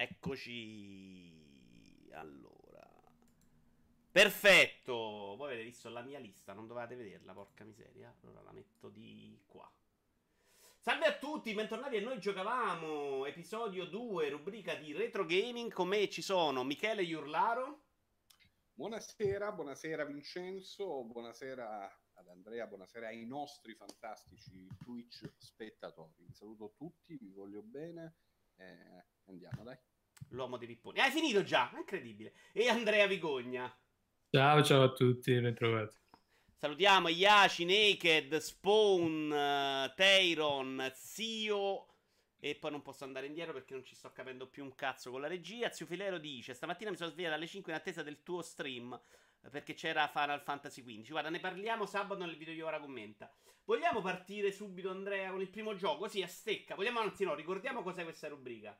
Eccoci. Allora. Perfetto. Voi avete visto la mia lista, non dovete vederla, porca miseria. Allora la metto di qua. Salve a tutti, bentornati a Noi Giocavamo, episodio 2, rubrica di retro gaming. Con me ci sono Michele Iurlaro. Buonasera, buonasera Vincenzo, buonasera ad Andrea, buonasera ai nostri fantastici Twitch spettatori. Vi saluto tutti, vi voglio bene. Eh, andiamo, dai. L'uomo dei pipponi. Hai finito già, incredibile. E Andrea Vigogna. Ciao, ciao a tutti, ben trovati. Salutiamo Yashi, Naked, Spawn, uh, Tayron, Zio. E poi non posso andare indietro perché non ci sto capendo più un cazzo con la regia. Zio Filero dice: Stamattina mi sono svegliato alle 5 in attesa del tuo stream. Perché c'era Final Fantasy XV. Guarda, ne parliamo sabato nel video che ora commenta. Vogliamo partire subito, Andrea, con il primo gioco? Sì, a stecca. Vogliamo, anzi, no, ricordiamo cos'è questa rubrica.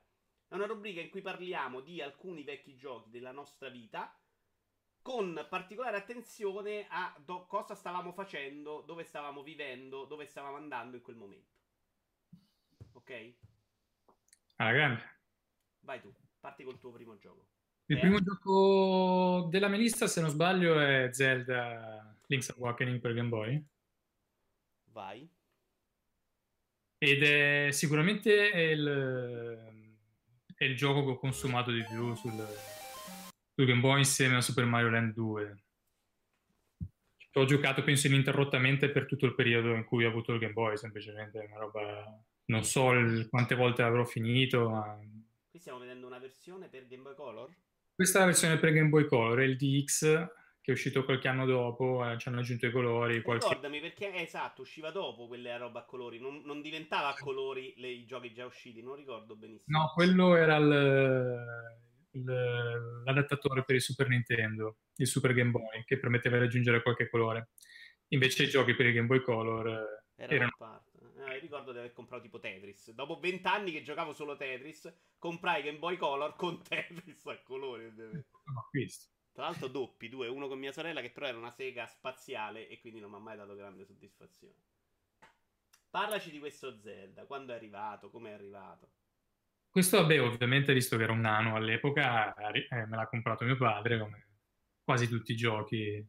È una rubrica in cui parliamo di alcuni vecchi giochi della nostra vita con particolare attenzione a do- cosa stavamo facendo, dove stavamo vivendo, dove stavamo andando in quel momento. Ok? Alla grande. Vai tu, parti col tuo primo gioco. Il Eh? primo gioco della mia lista, se non sbaglio, è Zelda Link's Awakening per Game Boy. Vai. Ed è sicuramente il, è il gioco che ho consumato di più sul, sul Game Boy insieme a Super Mario Land 2. Ho giocato, penso, ininterrottamente per tutto il periodo in cui ho avuto il Game Boy, semplicemente una roba... Non so il- quante volte avrò finito, ma Qui stiamo vedendo una versione per Game Boy Color. Questa è la versione per Game Boy Color, è il DX che è uscito qualche anno dopo, eh, ci hanno aggiunto i colori, qualche... Ricordami perché, eh, esatto, usciva dopo quella roba a colori. Non, non diventava a colori le- i giochi già usciti, non ricordo benissimo. No, quello era il- il- l'adattatore per il Super Nintendo, il Super Game Boy, che permetteva di aggiungere qualche colore. Invece i giochi per il Game Boy Color eh, Era erano... parte. Eh, ricordo di aver comprato tipo Tetris. Dopo vent'anni che giocavo solo Tetris, comprai Game Boy Color con Tetris a colori. ovviamente. no. Tra l'altro doppi, due, uno con mia sorella che però era una sega spaziale e quindi non mi ha mai dato grande soddisfazione. Parlaci di questo Zelda, quando è arrivato, come è arrivato. Questo, vabbè, ovviamente, visto che era un nano all'epoca, eh, me l'ha comprato mio padre, come quasi tutti i giochi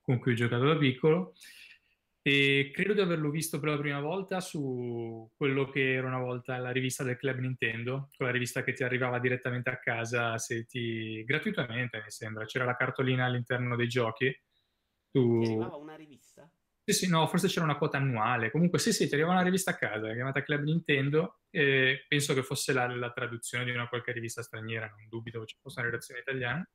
con cui ho giocato da piccolo. E credo di averlo visto per la prima volta su quello che era una volta la rivista del Club Nintendo, quella rivista che ti arrivava direttamente a casa se ti... gratuitamente, mi sembra. C'era la cartolina all'interno dei giochi. Tu... Ti arrivava una rivista? Sì, sì, no, forse c'era una quota annuale. Comunque, sì, sì, ti arriva una rivista a casa chiamata Club Nintendo e penso che fosse la, la traduzione di una qualche rivista straniera, non dubito che ci fosse una redazione italiana.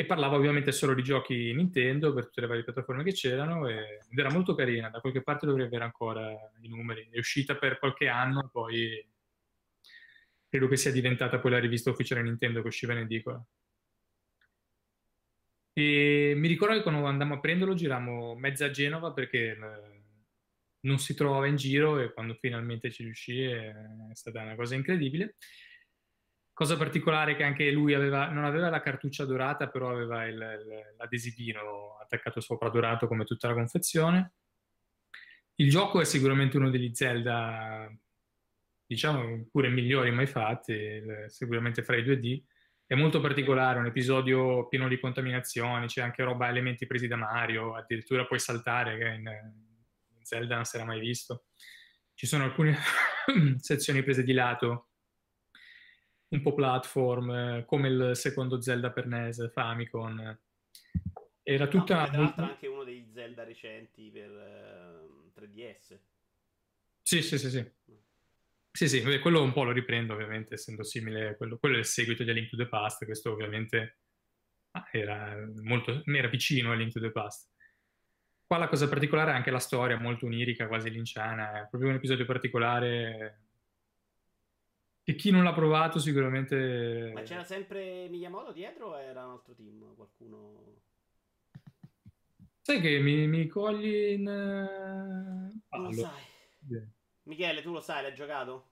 E parlava ovviamente solo di giochi Nintendo per tutte le varie piattaforme che c'erano ed era molto carina. Da qualche parte dovrei avere ancora i numeri. È uscita per qualche anno, poi credo che sia diventata poi la rivista ufficiale Nintendo che usciva in edicola. E mi ricordo che quando andammo a prenderlo girammo mezza Genova perché eh, non si trovava in giro e quando finalmente ci riuscì eh, è stata una cosa incredibile. Cosa particolare che anche lui aveva, non aveva la cartuccia dorata, però aveva il- il- l'adesivino attaccato sopra dorato come tutta la confezione. Il gioco è sicuramente uno degli Zelda, diciamo, pure migliori mai fatti, sicuramente fra i 2D. È molto particolare, un episodio pieno di contaminazioni, c'è anche roba, elementi presi da Mario, addirittura puoi saltare, che in, in Zelda non si era mai visto. Ci sono alcune sezioni prese di lato, un po' platform, eh, come il secondo Zelda per NES, Famicom. Era tutta... come tra l'altro anche uno dei Zelda recenti per eh, 3DS. Sì, sì, sì, sì. Sì, sì, beh, quello un po' lo riprendo ovviamente, essendo simile a quello. Quello è il seguito di A Link to the Past, questo ovviamente ah, era molto, era vicino a Link to the Past. Qua la cosa particolare è anche la storia, molto onirica, quasi linciana, è proprio un episodio particolare che chi non l'ha provato sicuramente... Ma c'era sempre Miyamoto dietro o era un altro team? Qualcuno... Sai che mi, mi cogli in... Non lo sai. Michele, tu lo sai, l'hai giocato?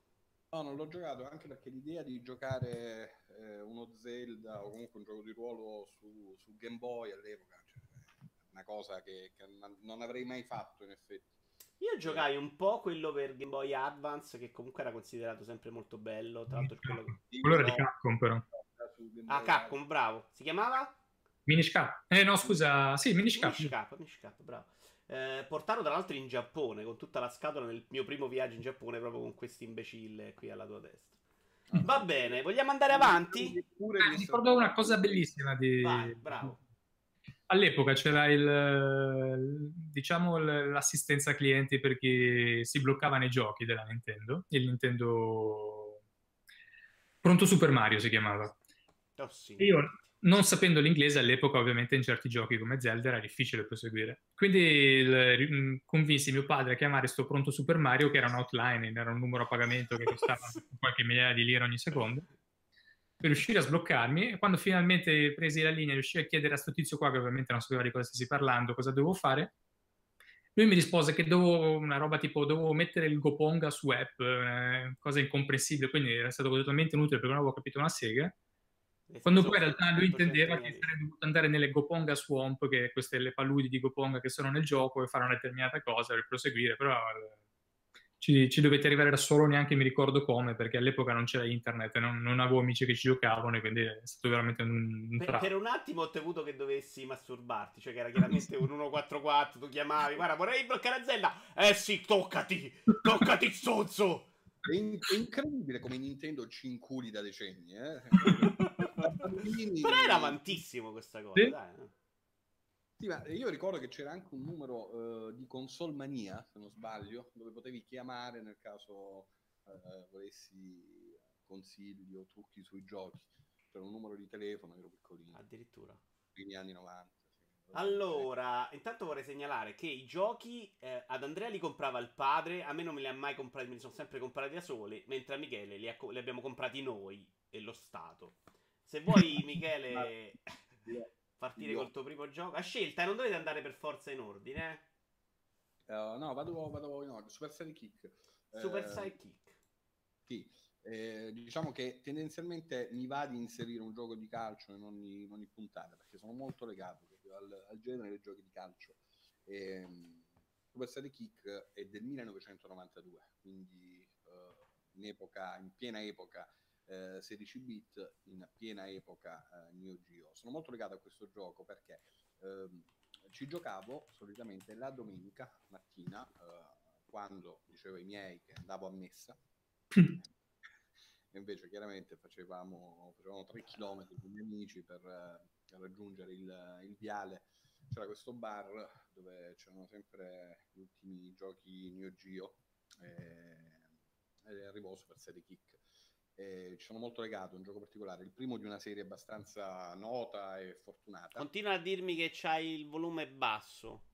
No, non l'ho giocato anche perché l'idea di giocare eh, uno Zelda o comunque un gioco di ruolo su, su Game Boy all'epoca, cioè, è una cosa che, che non avrei mai fatto in effetti. Io giocai un po' quello per Game Boy Advance, che comunque era considerato sempre molto bello. Tra l'altro, quello che... quello era di Capcom, però. Ah, Capcom, bravo. Si chiamava? Minish Cap. Eh, no, scusa. Sì, Minish Cap. Minish Cap, Minish Cap bravo. Eh, portato tra l'altro in Giappone, con tutta la scatola nel mio primo viaggio in Giappone, proprio con questo imbecille qui alla tua destra. Ah. Va bene, vogliamo andare avanti? Eh, mi ricordo una cosa bellissima di... Vai, bravo. All'epoca c'era il, diciamo, l'assistenza clienti per chi si bloccava nei giochi della Nintendo, il Nintendo Pronto Super Mario si chiamava. Oh, sì. Io non sapendo l'inglese all'epoca ovviamente in certi giochi come Zelda era difficile proseguire. Quindi il, mm, convinsi mio padre a chiamare sto pronto Super Mario che era un outline, era un numero a pagamento che costava qualche migliaia di lire ogni secondo per riuscire a sbloccarmi e quando finalmente presi la linea riuscii a chiedere a sto tizio qua che ovviamente non sapeva di cosa stessi parlando, cosa dovevo fare lui mi rispose che dovevo una roba tipo dovevo mettere il Goponga su app, eh, cosa incomprensibile, quindi era stato totalmente inutile perché non avevo capito una sega. Quando poi in realtà lui intendeva che sarei dovuto andare nelle Goponga Swamp, che queste le paludi di Goponga che sono nel gioco, e fare una determinata cosa per proseguire, però eh, ci, ci, dovete arrivare da solo, neanche mi ricordo come, perché all'epoca non c'era internet, non, non avevo amici che ci giocavano, e quindi è stato veramente un, un per, per, un attimo ho temuto che dovessi masturbarti, cioè che era chiaramente un 144, tu chiamavi, guarda vorrei bloccare Zelda, eh sì, toccati, toccati zozzo! È, in- è incredibile come Nintendo ci inculi da decenni, eh? Però era amantissimo questa cosa, sì. dai. Eh. Sì, ma io ricordo che c'era anche un numero uh, di console mania, se non sbaglio, dove potevi chiamare nel caso uh, volessi consigli o trucchi sui giochi. C'era un numero di telefono, ero piccolino. Addirittura. Primi anni 90. Allora, intanto vorrei segnalare che i giochi eh, ad Andrea li comprava il padre, a me non me li ha mai comprati, me li sono sempre comprati da soli, mentre a Michele li, ha, li abbiamo comprati noi e lo Stato. Se vuoi, Michele, partire col tuo primo gioco, a scelta, non dovete andare per forza in ordine. Uh, no, vado, vado in ordine. Super Sidekick. Super eh, Sidekick. Sì. Eh, diciamo che tendenzialmente mi va di inserire un gioco di calcio in ogni, in ogni puntata perché sono molto legato al, al, genere dei giochi di calcio. E, um, Super Sidekick è del 1992, quindi uh, in, epoca, in piena epoca eh, 16 bit in piena epoca eh, Neo Geo. Sono molto legato a questo gioco perché ehm, ci giocavo solitamente la domenica mattina eh, quando dicevo ai miei che andavo a messa. e invece chiaramente facevamo, facevamo 3 km con i miei amici per eh, raggiungere il, il viale c'era questo bar dove c'erano sempre gli ultimi giochi Neo Geo e, e arrivò Super Serie Kick eh, ci sono molto legato, un gioco particolare, il primo di una serie abbastanza nota e fortunata. Continua a dirmi che c'hai il volume basso.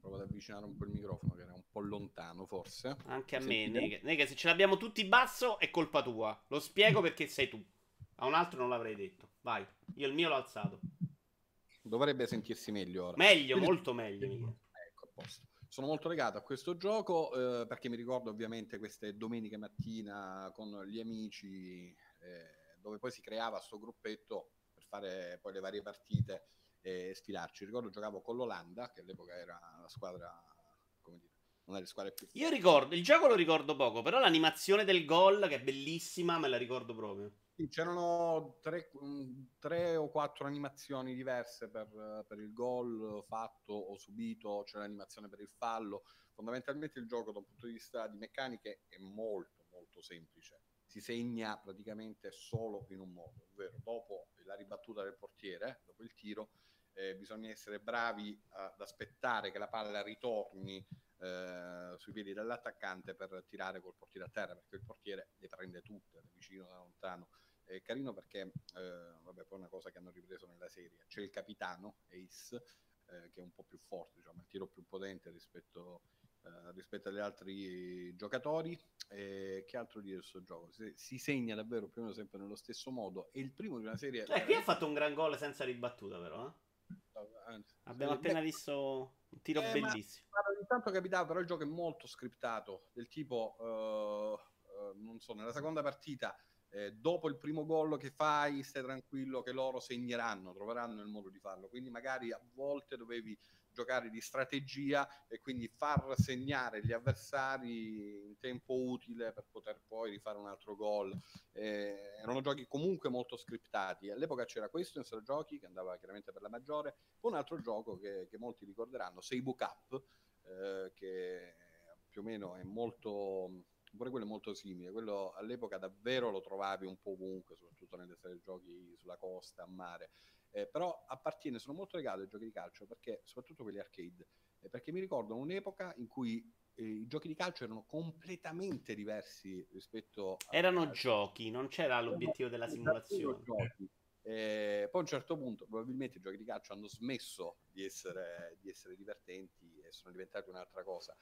Provo ad avvicinare un po' il microfono che era un po' lontano forse. Anche a me, Nega. Nega, se ce l'abbiamo tutti basso è colpa tua. Lo spiego perché sei tu. A un altro non l'avrei detto. Vai, io il mio l'ho alzato. Dovrebbe sentirsi meglio ora. Meglio, Quindi... molto meglio. Ecco, a posto sono molto legato a questo gioco eh, perché mi ricordo ovviamente queste domeniche mattina con gli amici eh, dove poi si creava questo gruppetto per fare poi le varie partite e sfilarci. Ricordo giocavo con l'Olanda che all'epoca era la squadra come dire una delle squadre più Io ricordo, il gioco lo ricordo poco, però l'animazione del gol che è bellissima me la ricordo proprio. C'erano tre, mm, tre, o quattro animazioni diverse per, per, il gol fatto o subito, c'è l'animazione per il fallo. Fondamentalmente il gioco da un punto di vista di meccaniche è molto molto semplice. Si segna praticamente solo in un modo, ovvero dopo la ribattuta del portiere, dopo il tiro, eh, bisogna essere bravi ad aspettare che la palla ritorni eh, sui piedi dell'attaccante per tirare col portiere a terra, perché il portiere le prende tutte, da vicino, da lontano è carino perché, eh, vabbè, poi una cosa che hanno ripreso nella serie, c'è il capitano, Ace, eh, che è un po' più forte, diciamo, il tiro più potente rispetto, eh, rispetto agli altri giocatori. che altro dire questo gioco? Si, si, segna davvero più o meno sempre nello stesso modo. È il primo di una serie... Eh, qui ha fatto un gran gol senza ribattuta però, eh? Abbiamo appena beh, visto un tiro eh, bellissimo. Ma, ma intanto capitava, però il gioco è molto scriptato, del tipo, non so, nella seconda partita eh, dopo il primo gol che fai stai tranquillo che loro segneranno, troveranno il modo di farlo, quindi magari a volte dovevi giocare di strategia e quindi far segnare gli avversari in tempo utile per poter poi rifare un altro gol. Eh, erano giochi comunque molto scriptati. All'epoca c'era questo in sala giochi che andava chiaramente per la maggiore, poi un altro gioco che, che molti ricorderanno, Seibu Cup, eh, che più o meno è molto pure quello è molto simile. Quello all'epoca davvero lo trovavi un po' ovunque, soprattutto nelle sale giochi sulla costa, a mare. Eh, però appartiene, sono molto legato ai giochi di calcio perché, soprattutto quelli arcade, eh, perché mi ricordano un'epoca in cui eh, i giochi di calcio erano completamente diversi rispetto a... Erano giochi, non c'era l'obiettivo della simulazione. Eh, poi a un certo punto probabilmente i giochi di calcio hanno smesso di essere, di essere divertenti e sono diventati un'altra cosa.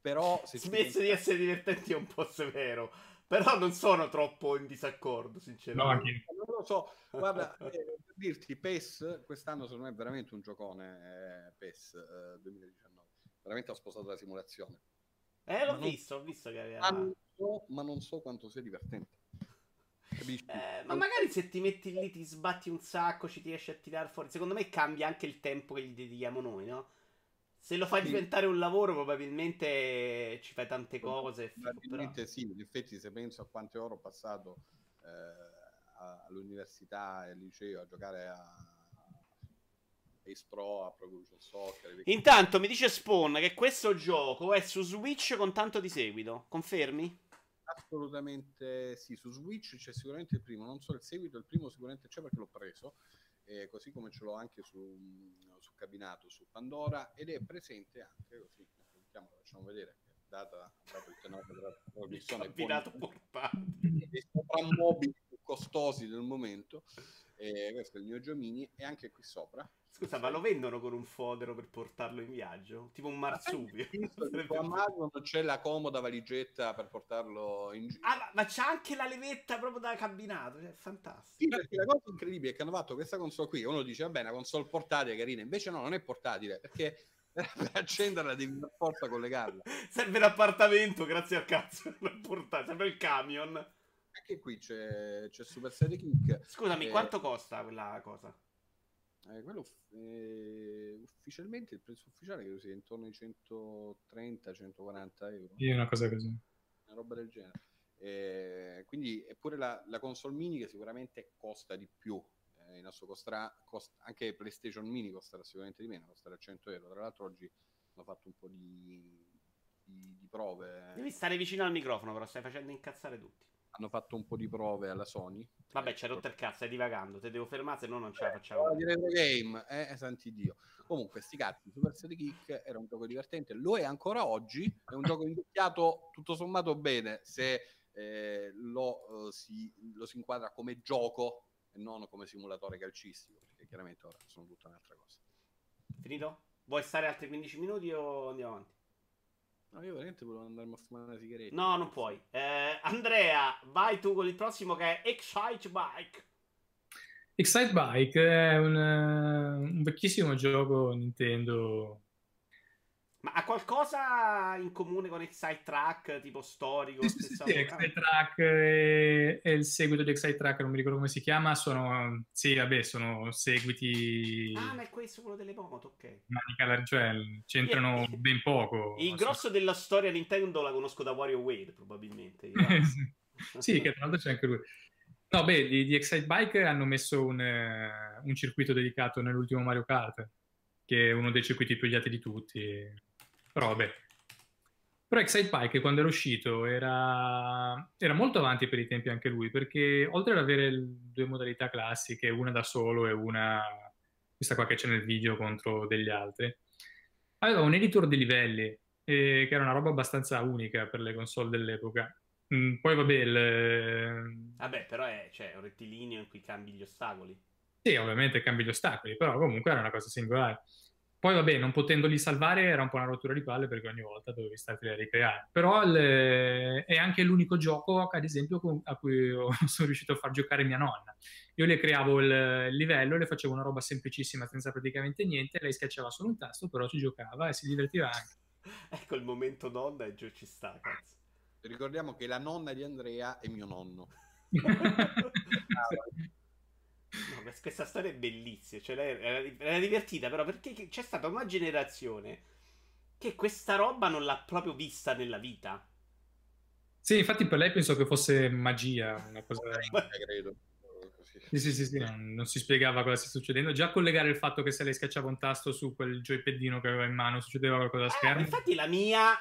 Però se smesso di essere divertenti è un po' severo. Però non sono troppo in disaccordo, sinceramente. No, non lo so. Guarda, eh, per dirti, PES, quest'anno secondo me è veramente un giocone, eh, PES eh, 2019. Veramente ha sposato la simulazione. Eh, l'ho ma visto, non... ho visto che aveva... Ma non, so, ma non so quanto sia divertente. Eh, ma magari se ti metti lì, ti sbatti un sacco, ci riesci a tirare fuori. Secondo me cambia anche il tempo che gli dedichiamo noi, no? Se lo fai sì. diventare un lavoro, probabilmente ci fai tante cose. Probabilmente però... sì, in effetti, se penso a quante ore ho passato eh, all'università e al liceo a giocare a Pro, a Pro Evolution Soccer. Intanto mi dice Spawn che questo gioco è su Switch con tanto di seguito. Confermi? Assolutamente sì, su Switch c'è sicuramente il primo, non so il seguito, il primo sicuramente c'è perché l'ho preso eh, così come ce l'ho anche su, su, cabinato su Pandora ed è presente anche così lo facciamo vedere data, dato il tenore della portato i soprammobili più costosi del momento. Eh, questo è il mio Giomini e anche qui sopra Scusa, ma lo vendono con un fodero per portarlo in viaggio? Tipo un marsupio? Su Amazon c'è la comoda valigetta per portarlo in giro. Ah, ma, ma c'è anche la levetta proprio da cabinato, cioè, fantastico. Sì, la cosa incredibile è che hanno fatto questa console qui, uno dice, vabbè, una console portatile carina, invece no, non è portatile, perché per accenderla devi per forza collegarla. Serve l'appartamento, grazie al cazzo, serve il camion. Anche qui c'è, c'è Super Serie Kick. Scusami, e... quanto costa quella cosa? Eh, quello eh, ufficialmente il prezzo ufficiale credo sia intorno ai 130-140 euro. Sì, una cosa così. Una roba del genere. Eh, quindi eppure la, la, console mini che sicuramente costa di più. Eh, in asso costerà, cost- anche PlayStation Mini costerà sicuramente di meno, costerà 100 euro. Tra l'altro oggi hanno fatto un po' di, di, di prove. Devi stare vicino al microfono, però stai facendo incazzare tutti hanno fatto un po' di prove alla Sony. Vabbè, c'è rotto il cazzo, stai divagando, te devo fermare, se no non ce la facciamo. Eh, game, eh, santi Dio. Comunque, sti cazzi, Super City Kick era un gioco divertente, lo è ancora oggi, è un gioco invecchiato tutto sommato bene, se eh, lo, uh, si, lo, si, inquadra come gioco e non come simulatore calcistico, perché chiaramente ora sono tutta un'altra cosa. Finito? Vuoi stare altri 15 minuti o andiamo avanti? No, io veramente volevo andarmi a fumare una sigaretta. No, non puoi. Eh, Andrea, vai tu con il prossimo che è Excite Bike. Excite Bike è un, un vecchissimo gioco Nintendo ma ha qualcosa in comune con Excite Track, tipo storico? Sì, sì, sì Excite Track e, e, il seguito di Excite Track, non mi ricordo come si chiama, sono, sì, vabbè, sono seguiti... Ah, ma è questo quello delle moto, ok. Manica, cioè, c'entrano yeah, ben poco. Il grosso so. della storia Nintendo la conosco da WarioWare, probabilmente. sì, che tra l'altro c'è anche lui. No, beh, di, di Excite Bike hanno messo un, un circuito dedicato nell'ultimo Mario Kart, che è uno dei circuiti più odiati di tutti però vabbè. Però Excite Pike quando era uscito era, era, molto avanti per i tempi anche lui, perché oltre ad avere due modalità classiche, una da solo e una, questa qua che c'è nel video contro degli altri, aveva un editor di livelli, eh, che era una roba abbastanza unica per le console dell'epoca. Mm, poi vabbè, il... Vabbè, però è cioè, un rettilineo in cui cambi gli ostacoli. Sì, ovviamente cambi gli ostacoli, però comunque era una cosa singolare. Poi vabbè, non potendoli salvare era un po' una rottura di palle perché ogni volta dovevi starti a ricreare. Però le... è anche l'unico gioco, ad esempio, a cui sono riuscito a far giocare mia nonna. Io le creavo il livello, le facevo una roba semplicissima senza praticamente niente, lei schiacciava solo un tasto, però ci giocava e si divertiva anche. ecco il momento nonna e giù ci sta, cazzo. Ricordiamo che la nonna di Andrea è mio nonno. No, questa storia è bellissima. Cioè, era, era divertita, però perché c'è stata una generazione che questa roba non l'ha proprio vista nella vita. Sì, infatti per lei penso che fosse magia, una cosa... credo. Sì, sì, sì, sì non, non, si spiegava cosa stesse succedendo. Già collegare il fatto che se lei schiacciava un tasto su quel joypadino che aveva in mano succedeva qualcosa a eh, schermo. Infatti la mia,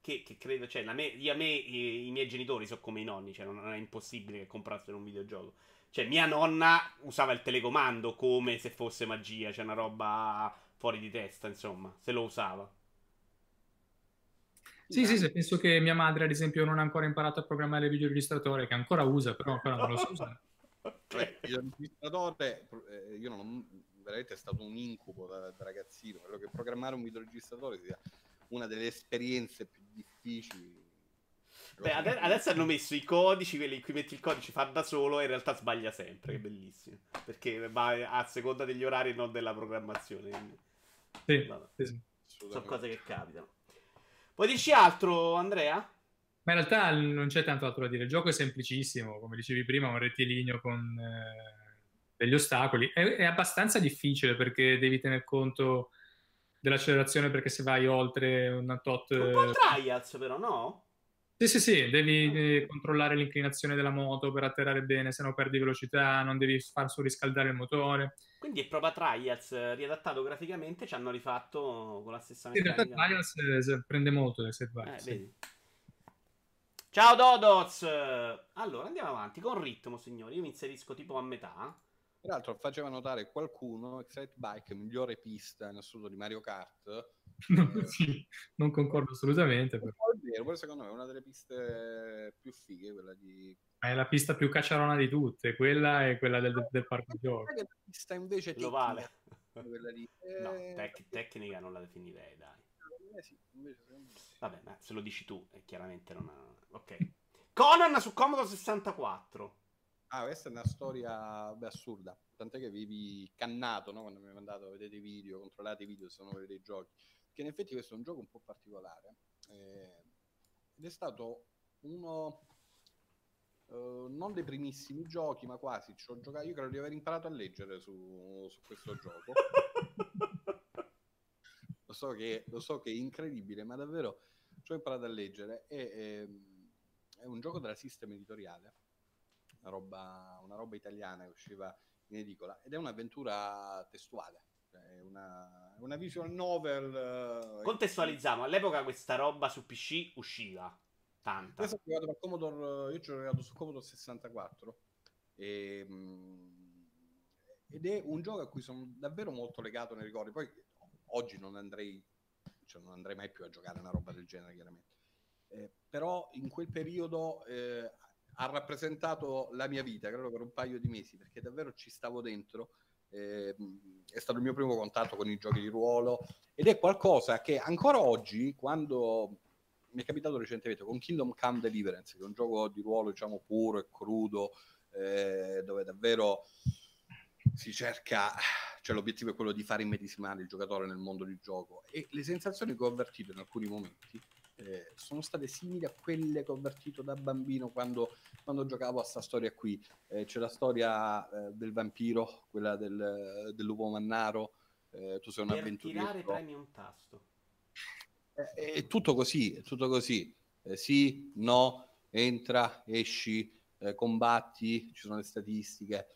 che, che credo, cioè la me, io, a me i, i, miei genitori sono come i nonni, cioè non è impossibile che comprassero un videogioco. Cioè mia nonna usava il telecomando come se fosse magia, cioè una roba fuori di testa, insomma, se lo usava. Sì, sì, sì, penso che mia madre, ad esempio, non ha ancora imparato a programmare il videoregistratore, che ancora usa, però ancora non lo sa usare. Cioè, il registratore, eh, io non, veramente è stato un incubo da, da ragazzino. Quello che programmare un videoregistratore sia una delle esperienze più difficili. Beh, adesso hanno messo i codici, quelli in cui metti il codice fa da solo e in realtà sbaglia sempre, che bellissimo. Perché va a seconda degli orari e non della programmazione. Quindi... Sì, sì, Sono cose che capitano. Vuoi dirci altro, Andrea? Ma in realtà non c'è tanto altro da dire. Il gioco è semplicissimo, come dicevi prima, un rettilineo con eh, degli ostacoli. È, è, abbastanza difficile perché devi tener conto dell'accelerazione perché se vai oltre una tot... Un po' trials però, no? Sì, sì, sì, devi, controllare l'inclinazione della moto per atterrare bene, se no perdi velocità, non devi far surriscaldare il motore. Quindi è proprio Trials riadattato graficamente, ci hanno rifatto con la stessa meccanica. In realtà Trials eh, prende molto da Set eh, sì. Ciao Dodoz! Allora, andiamo avanti con ritmo, signori. Io mi inserisco tipo a metà. Tra l'altro faceva notare qualcuno, Excite Bike, migliore pista in assoluto di Mario Kart. sì, non concordo assolutamente. Però. Vero, poi secondo me è una delle piste più fighe, quella di... È la pista più cacciarona di tutte, quella è quella del, del parco gioco. La pista invece Lo vale. Quella di... No, eh, tec- tecnica non la definirei, dai. Eh sì, invece Vabbè, ma se lo dici tu, e chiaramente non ha... Ok. Conan su Commodore 64. Ah, questa è una storia beh, assurda. Tant'è che vivi cannato no? quando mi hai mandato a vedere i video, controllate i video se non vedete i giochi. Che in effetti questo è un gioco un po' particolare. Eh, ed è stato uno Uh, non dei primissimi giochi, ma quasi. Ci ho giocato. Io credo di aver imparato a leggere su, su questo gioco. lo, so che, lo, so che, è incredibile, ma davvero ci ho imparato a leggere. E, è, ehm, è un gioco della System Editoriale una roba, una roba italiana che usciva in edicola ed è un'avventura testuale. È una, una visual novel. Uh, Contestualizziamo, all'epoca questa roba su PC usciva tanta. Io, giocato Commodore, io ci ho giocato su Commodore 64 e, um, ed è un gioco a cui sono davvero molto legato nei ricordi. Poi oggi non andrei, cioè non andrei mai più a giocare una roba del genere, chiaramente. Eh, però in quel periodo eh, ha rappresentato la mia vita, credo per un paio di mesi, perché davvero ci stavo dentro. Eh, è stato il mio primo contatto con i giochi di ruolo ed è qualcosa che ancora oggi, quando mi è capitato recentemente con Kingdom Come Deliverance, che è un gioco di ruolo diciamo puro e crudo, eh, dove davvero si cerca, cioè l'obiettivo è quello di fare immedesimare il giocatore nel mondo di gioco e le sensazioni che ho avvertito in alcuni momenti eh, sono state simili a quelle che ho avvertito da bambino quando, quando giocavo a questa storia qui. Eh, c'è la storia eh, del vampiro, quella del, del lupo mannaro, eh, tu sei un per avventuriero. tirare premi un tasto. È tutto così, è tutto così. Sì, no, entra, esci, combatti, ci sono le statistiche.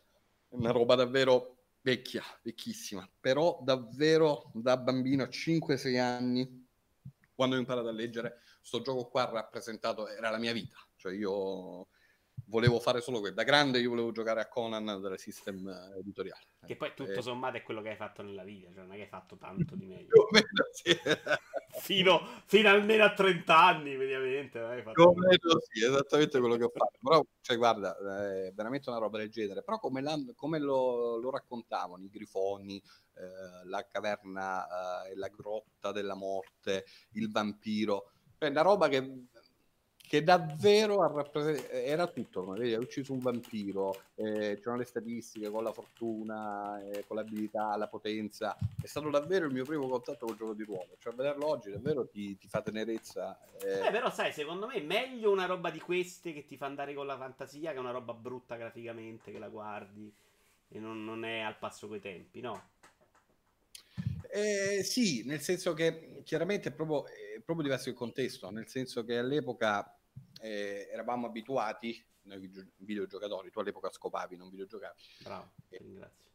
È una roba davvero vecchia, vecchissima, però davvero da bambino a 5-6 anni quando ho imparato a leggere, sto gioco qua rappresentato, era la mia vita. Cioè io volevo fare solo quello. Da grande io volevo giocare a Conan delle system editoriali. Che poi tutto eh. sommato è quello che hai fatto nella vita, cioè non è che hai fatto tanto di meglio. Meno, sì. fino, fino, almeno a 30 anni, mediamente. Hai fatto meno, sì, esattamente quello che ho fatto. Però, cioè, guarda, è veramente una roba del genere. Però come, come lo, lo, raccontavano i grifoni, eh, la caverna eh, la grotta della morte, il vampiro, è una roba che che davvero era tutto, vedi, hai ucciso un vampiro, eh, c'erano le statistiche con la fortuna, eh, con l'abilità, la potenza, è stato davvero il mio primo contatto col gioco di ruolo, cioè vederlo oggi davvero ti, ti fa tenerezza. Eh. eh. però sai, secondo me è meglio una roba di queste che ti fa andare con la fantasia che una roba brutta graficamente che la guardi e non, non è al passo coi tempi, no? Eh, sì, nel senso che chiaramente è proprio, è proprio diverso il contesto, nel senso che all'epoca eh, eravamo abituati, noi videogiocatori, tu all'epoca scopavi, non videogiocavi. Bravo, ti ringrazio.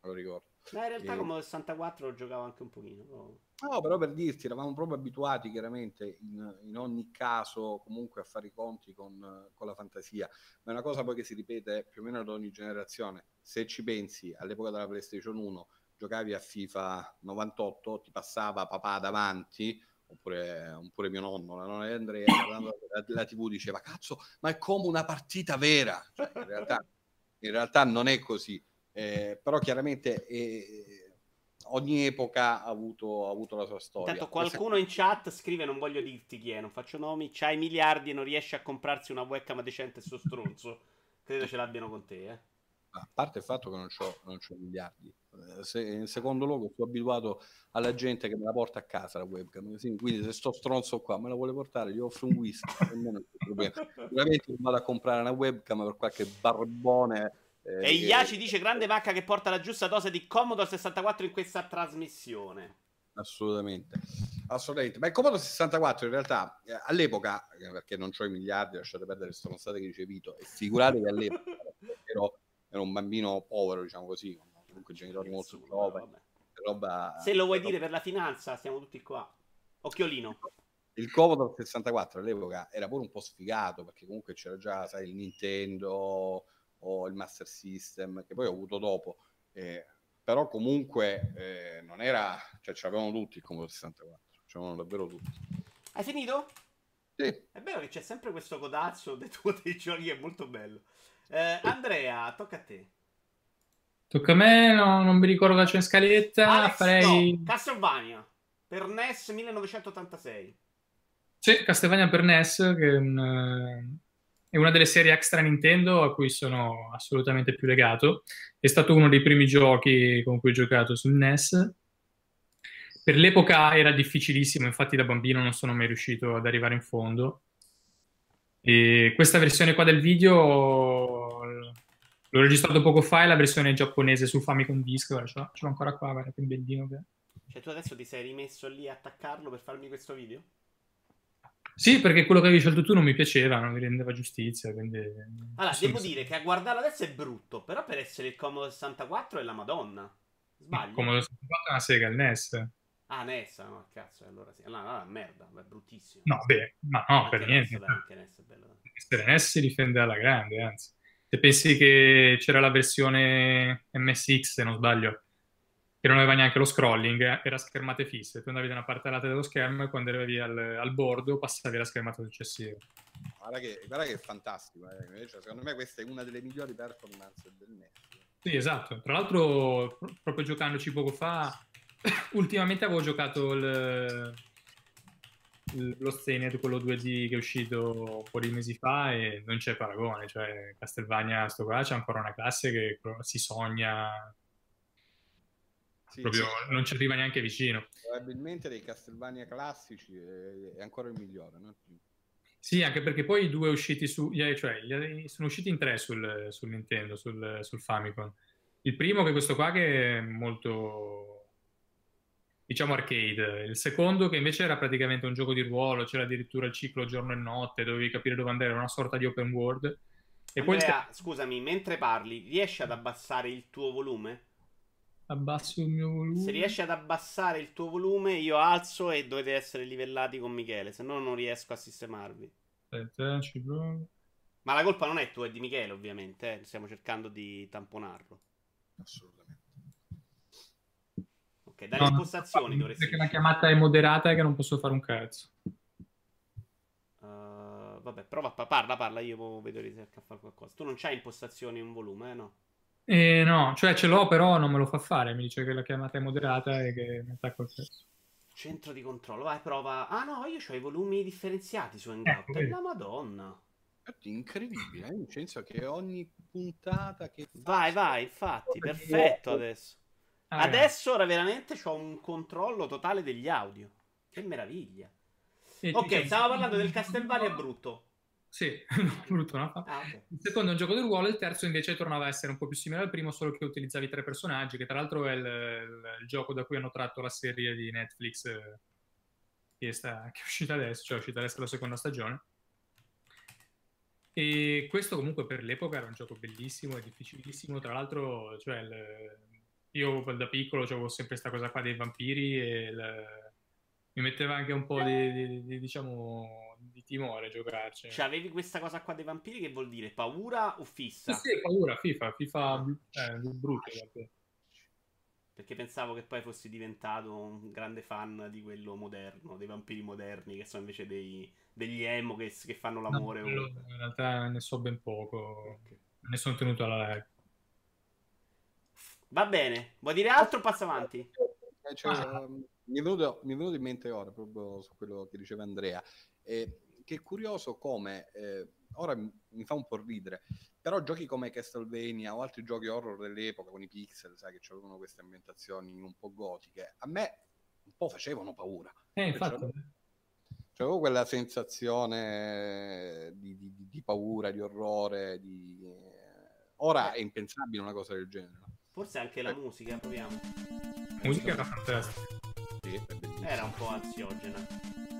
Me lo ricordo. Ma in realtà e... come 64 lo giocavo anche un pochino. Però... No, però per dirti, eravamo proprio abituati chiaramente in, in ogni caso comunque a fare i conti con, con, la fantasia, ma è una cosa poi che si ripete più o meno ad ogni generazione. Se ci pensi, all'epoca della PlayStation 1 giocavi a FIFA 98, ti passava papà davanti, oppure, oppure mio nonno, la nonna Andrea, guardando la, la, TV diceva, cazzo, ma è come una partita vera. Cioè, in, realtà, in, realtà, non è così, eh, però chiaramente... Eh, ogni epoca ha avuto, ha avuto, la sua storia. Intanto qualcuno in chat scrive, non voglio dirti chi è, non faccio nomi, c'hai miliardi e non riesci a comprarsi una webcam decente sto stronzo. Credo ce l'abbiano con te, eh. A parte il fatto che non ho, non miliardi, eh, se, in secondo luogo sono abituato alla gente che me la porta a casa la webcam, quindi se sto stronzo qua me la vuole portare, gli offro un whisky, Sicuramente non vado a comprare una webcam per qualche barbone. Eh, e Iaci dice grande vacca che porta la giusta dose di Commodore 64 in questa trasmissione. Assolutamente, assolutamente. Ma il Commodore 64 in realtà eh, all'epoca, eh, perché non ho i miliardi, lasciate perdere le stronzate che ricevuto, e figurate che all'epoca ero un bambino povero, diciamo così, comunque genitori molto giovani. Roba, Se lo vuoi roba... dire per la finanza, siamo tutti qua. Occhiolino. Il Commodore 64 all'epoca era pure un po' sfigato perché comunque c'era già, sai, il Nintendo o il Master System che poi ho avuto dopo. Eh, però comunque eh, non era, cioè ce l'avevano tutti il Commodore 64, ce l'avevano davvero tutti. Hai finito? Sì. È vero che c'è sempre questo codazzo dei tuoi giochi, è molto bello. Eh, Andrea, tocca a te. Tocca a me, no, non mi ricordo la c'è in scaletta. Alex, farei... No, Castlevania per NES 1986. Sì, Castlevania per NES, che è, un, è una delle serie extra Nintendo a cui sono assolutamente più legato. È stato uno dei primi giochi con cui ho giocato sul NES. Per l'epoca era difficilissimo, infatti da bambino non sono mai riuscito ad arrivare in fondo. E questa versione qua del video l'ho registrato poco fa, è la versione giapponese sul Famicom Disc, guarda, ce l'ho, ce l'ho ancora qua, guarda che bellino che Cioè tu adesso ti sei rimesso lì a attaccarlo per farmi questo video? Sì, perché quello che avevi scelto tu non mi piaceva, non mi rendeva giustizia, quindi... Allora, devo dire che a guardarlo adesso è brutto, però per essere il Commodore 64 è la madonna. Sbaglio? Il Commodore 64 è una sega, il NES. Ah, Nessa, no, cazzo, allora sì. Allora, allora merda, è bruttissimo. No, beh, ma no, anche per niente. Ness, anche Ness è bello. Ness si difende alla grande, anzi. Se pensi che c'era la versione MSX, se non sbaglio, che non aveva neanche lo scrolling, eh, era schermate fisse. Tu andavi da una parte all'altra dello schermo e quando arrivavi al, al bordo passavi alla schermata successiva. Guarda che, guarda che è fantastico, eh. cioè, secondo me questa è una delle migliori performance del NES. Sì, esatto. Tra l'altro, proprio giocandoci poco fa, ultimamente avevo giocato il, il, lo Stained, quello 2D che è uscito un po' di mesi fa e non c'è paragone, cioè Castlevania sto qua c'è ancora una classe che si sogna sì, proprio sì. non ci arriva neanche vicino. Probabilmente dei Castlevania classici è ancora il migliore, no? Sì, anche perché poi i due usciti su, cioè sono usciti in tre sul, sul Nintendo, sul, sul Famicom. Il primo che è questo qua che è molto diciamo arcade. Il secondo che invece era praticamente un gioco di ruolo, c'era addirittura il ciclo giorno e notte, dovevi capire dove andare, era una sorta di open world. E Andrea, poi... scusami, mentre parli, riesci ad abbassare il tuo volume? Abbasso il mio volume. Se riesci ad abbassare il tuo volume, io alzo e dovete essere livellati con Michele, se no non riesco a sistemarvi. Aspetta, ci provo. Ma la colpa non è tua, è di Michele, ovviamente, eh? stiamo cercando di tamponarlo. Assolutamente. Ok, dalle no, impostazioni dovresti... Perché la chiamata è moderata e che non posso fare un cazzo. Uh, vabbè, prova, parla, parla, io vedo se riesco a fare qualcosa. Tu non c'hai impostazioni un volume, eh, no? Eh, no, cioè ce l'ho, però non me lo fa fare. Mi dice che la chiamata è moderata e che mi attacco il cazzo. Centro di controllo, vai, prova. Ah no, io ho i volumi differenziati su Hangout. Eh, la madonna. Incredibile, eh? nel senso che ogni puntata che... Vai, vai, infatti, perfetto adesso. Ah, Adesso ora veramente ho un controllo totale degli audio. Che meraviglia. Ok, stiamo parlando del Castelvania brutto. Sì, no, brutto, no? Ah, okay. Il secondo è un gioco di ruolo, il terzo invece tornava a essere un po' più simile al primo, solo che utilizzavi tre personaggi, che tra l'altro è il, il, il gioco da cui hanno tratto la serie di Netflix eh, che, sta, che, è uscita adesso, cioè è uscita adesso la seconda stagione. E questo comunque per l'epoca era un gioco bellissimo e difficilissimo, tra l'altro cioè, il, io da piccolo avevo sempre questa cosa qua dei vampiri e mi metteva anche un po' di, di, di diciamo di timore giocarci. Cioè, avevi questa cosa qua dei vampiri che vuol dire paura o fissa? Sì, sì paura, FIFA, FIFA eh, brutto. Perché pensavo che poi fossi diventato un grande fan di quello moderno, dei vampiri moderni, che sono invece dei, degli emo che, che fanno l'amore. No, in realtà ne so ben poco, okay. ne sono tenuto alla live. Va bene, vuoi dire altro o passa avanti? Eh, cioè, ah. mi, è venuto, mi, è venuto, in mente ora, proprio su quello che diceva Andrea. Eh, che è curioso come, eh, ora mi fa un po' ridere, però giochi come Castlevania o altri giochi horror dell'epoca con i pixel, sai che avevano queste ambientazioni un po' gotiche, a me un po' facevano paura. Eh, infatti. C'avevo quella sensazione di, di, di, paura, di orrore, di... ora è impensabile una cosa del genere. Forse anche la musica, proviamo. La musica era fantastica. Sì, era un po' ansiogena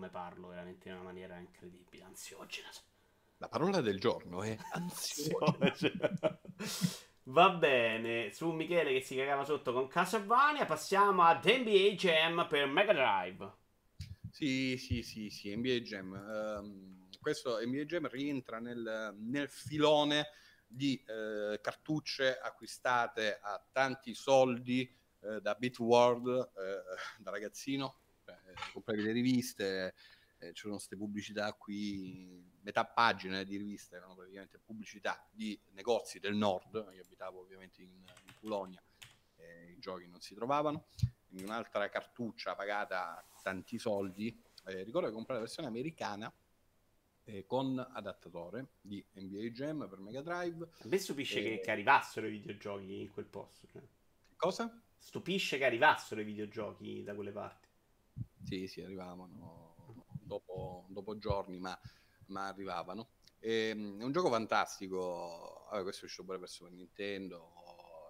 come parlo veramente in una maniera incredibile, ansiogena. La parola del giorno è ansiogena. Va bene, su Michele che si cagava sotto con Castlevania, passiamo ad NBA Jam per Mega Drive. Sì, sì, sì, sì, NBA Jam. Um, questo NBA Jam rientra nel, nel filone di uh, cartucce acquistate a tanti soldi uh, da Bitworld uh, da ragazzino compravi le riviste, eh, c'erano queste pubblicità qui, metà pagina di riviste erano praticamente pubblicità di negozi del nord, io abitavo ovviamente in, in Polonia, eh, i giochi non si trovavano, in un'altra cartuccia pagata tanti soldi, eh, ricordo che comprare la versione americana eh, con adattatore di NBA Jam per Mega Drive. A me stupisce che, che, arrivassero i videogiochi in quel posto. Cioè. Cosa? Stupisce che arrivassero i videogiochi da quelle parti. Sì, sì, arrivavano dopo, dopo giorni, ma, ma arrivavano. E, ehm, è un gioco fantastico. Vabbè, questo è uscito pure per Super Nintendo,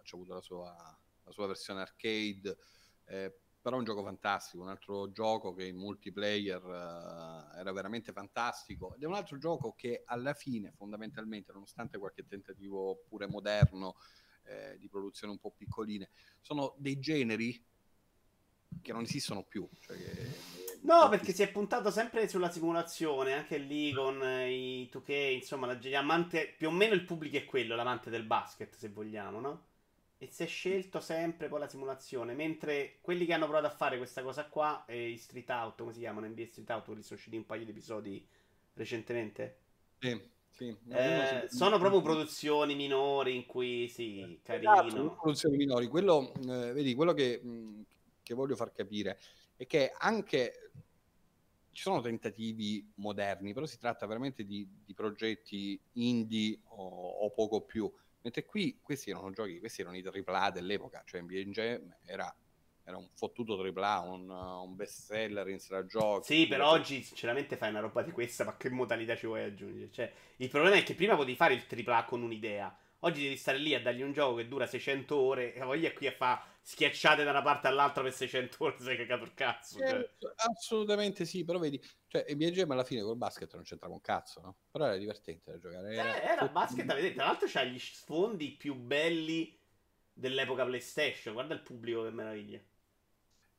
c'è avuto la sua, la sua versione arcade. Eh, però è un gioco fantastico, un altro gioco che in multiplayer uh, era veramente fantastico ed è un altro gioco che alla fine fondamentalmente nonostante qualche tentativo pure moderno eh, di produzione un po' piccoline sono dei generi che non esistono più. Cioè che... No, perché si è puntato sempre sulla simulazione, anche lì con i 2K, insomma, l'amante, più o meno il pubblico è quello, l'amante del basket, se vogliamo, no? E si è scelto sempre poi la simulazione, mentre quelli che hanno provato a fare questa cosa qua, e i Street Out, come si chiamano, NBA Street Out, quelli sono usciti un paio di episodi recentemente. Sì. Sì, eh, sono proprio produzioni minori in cui sì, carino. Esatto, produzioni minori. Quello, eh, vedi, quello che, mh, che voglio far capire è che anche ci sono tentativi moderni, però si tratta veramente di, di progetti indie o, o, poco più. Mentre qui questi erano giochi, questi erano i AAA dell'epoca, cioè NBA Jam era, era un fottuto AAA, un, un best seller in stragiochi. Sì, però oggi sinceramente fai una roba di questa, ma che modalità ci vuoi aggiungere? Cioè, il problema è che prima potevi fare il AAA con un'idea. Oggi devi stare lì a dargli un gioco che dura 600 ore e voglia qui a fare schiacciate da una parte all'altra per 600 ore sei cagato il cazzo. Cioè. Eh, assolutamente sì, però vedi, cioè BGM alla fine col basket non c'entrava un cazzo, no? Però era divertente da giocare. Era, eh, era basket, vedete, tra l'altro c'ha gli sfondi più belli dell'epoca PlayStation, guarda il pubblico che meraviglia.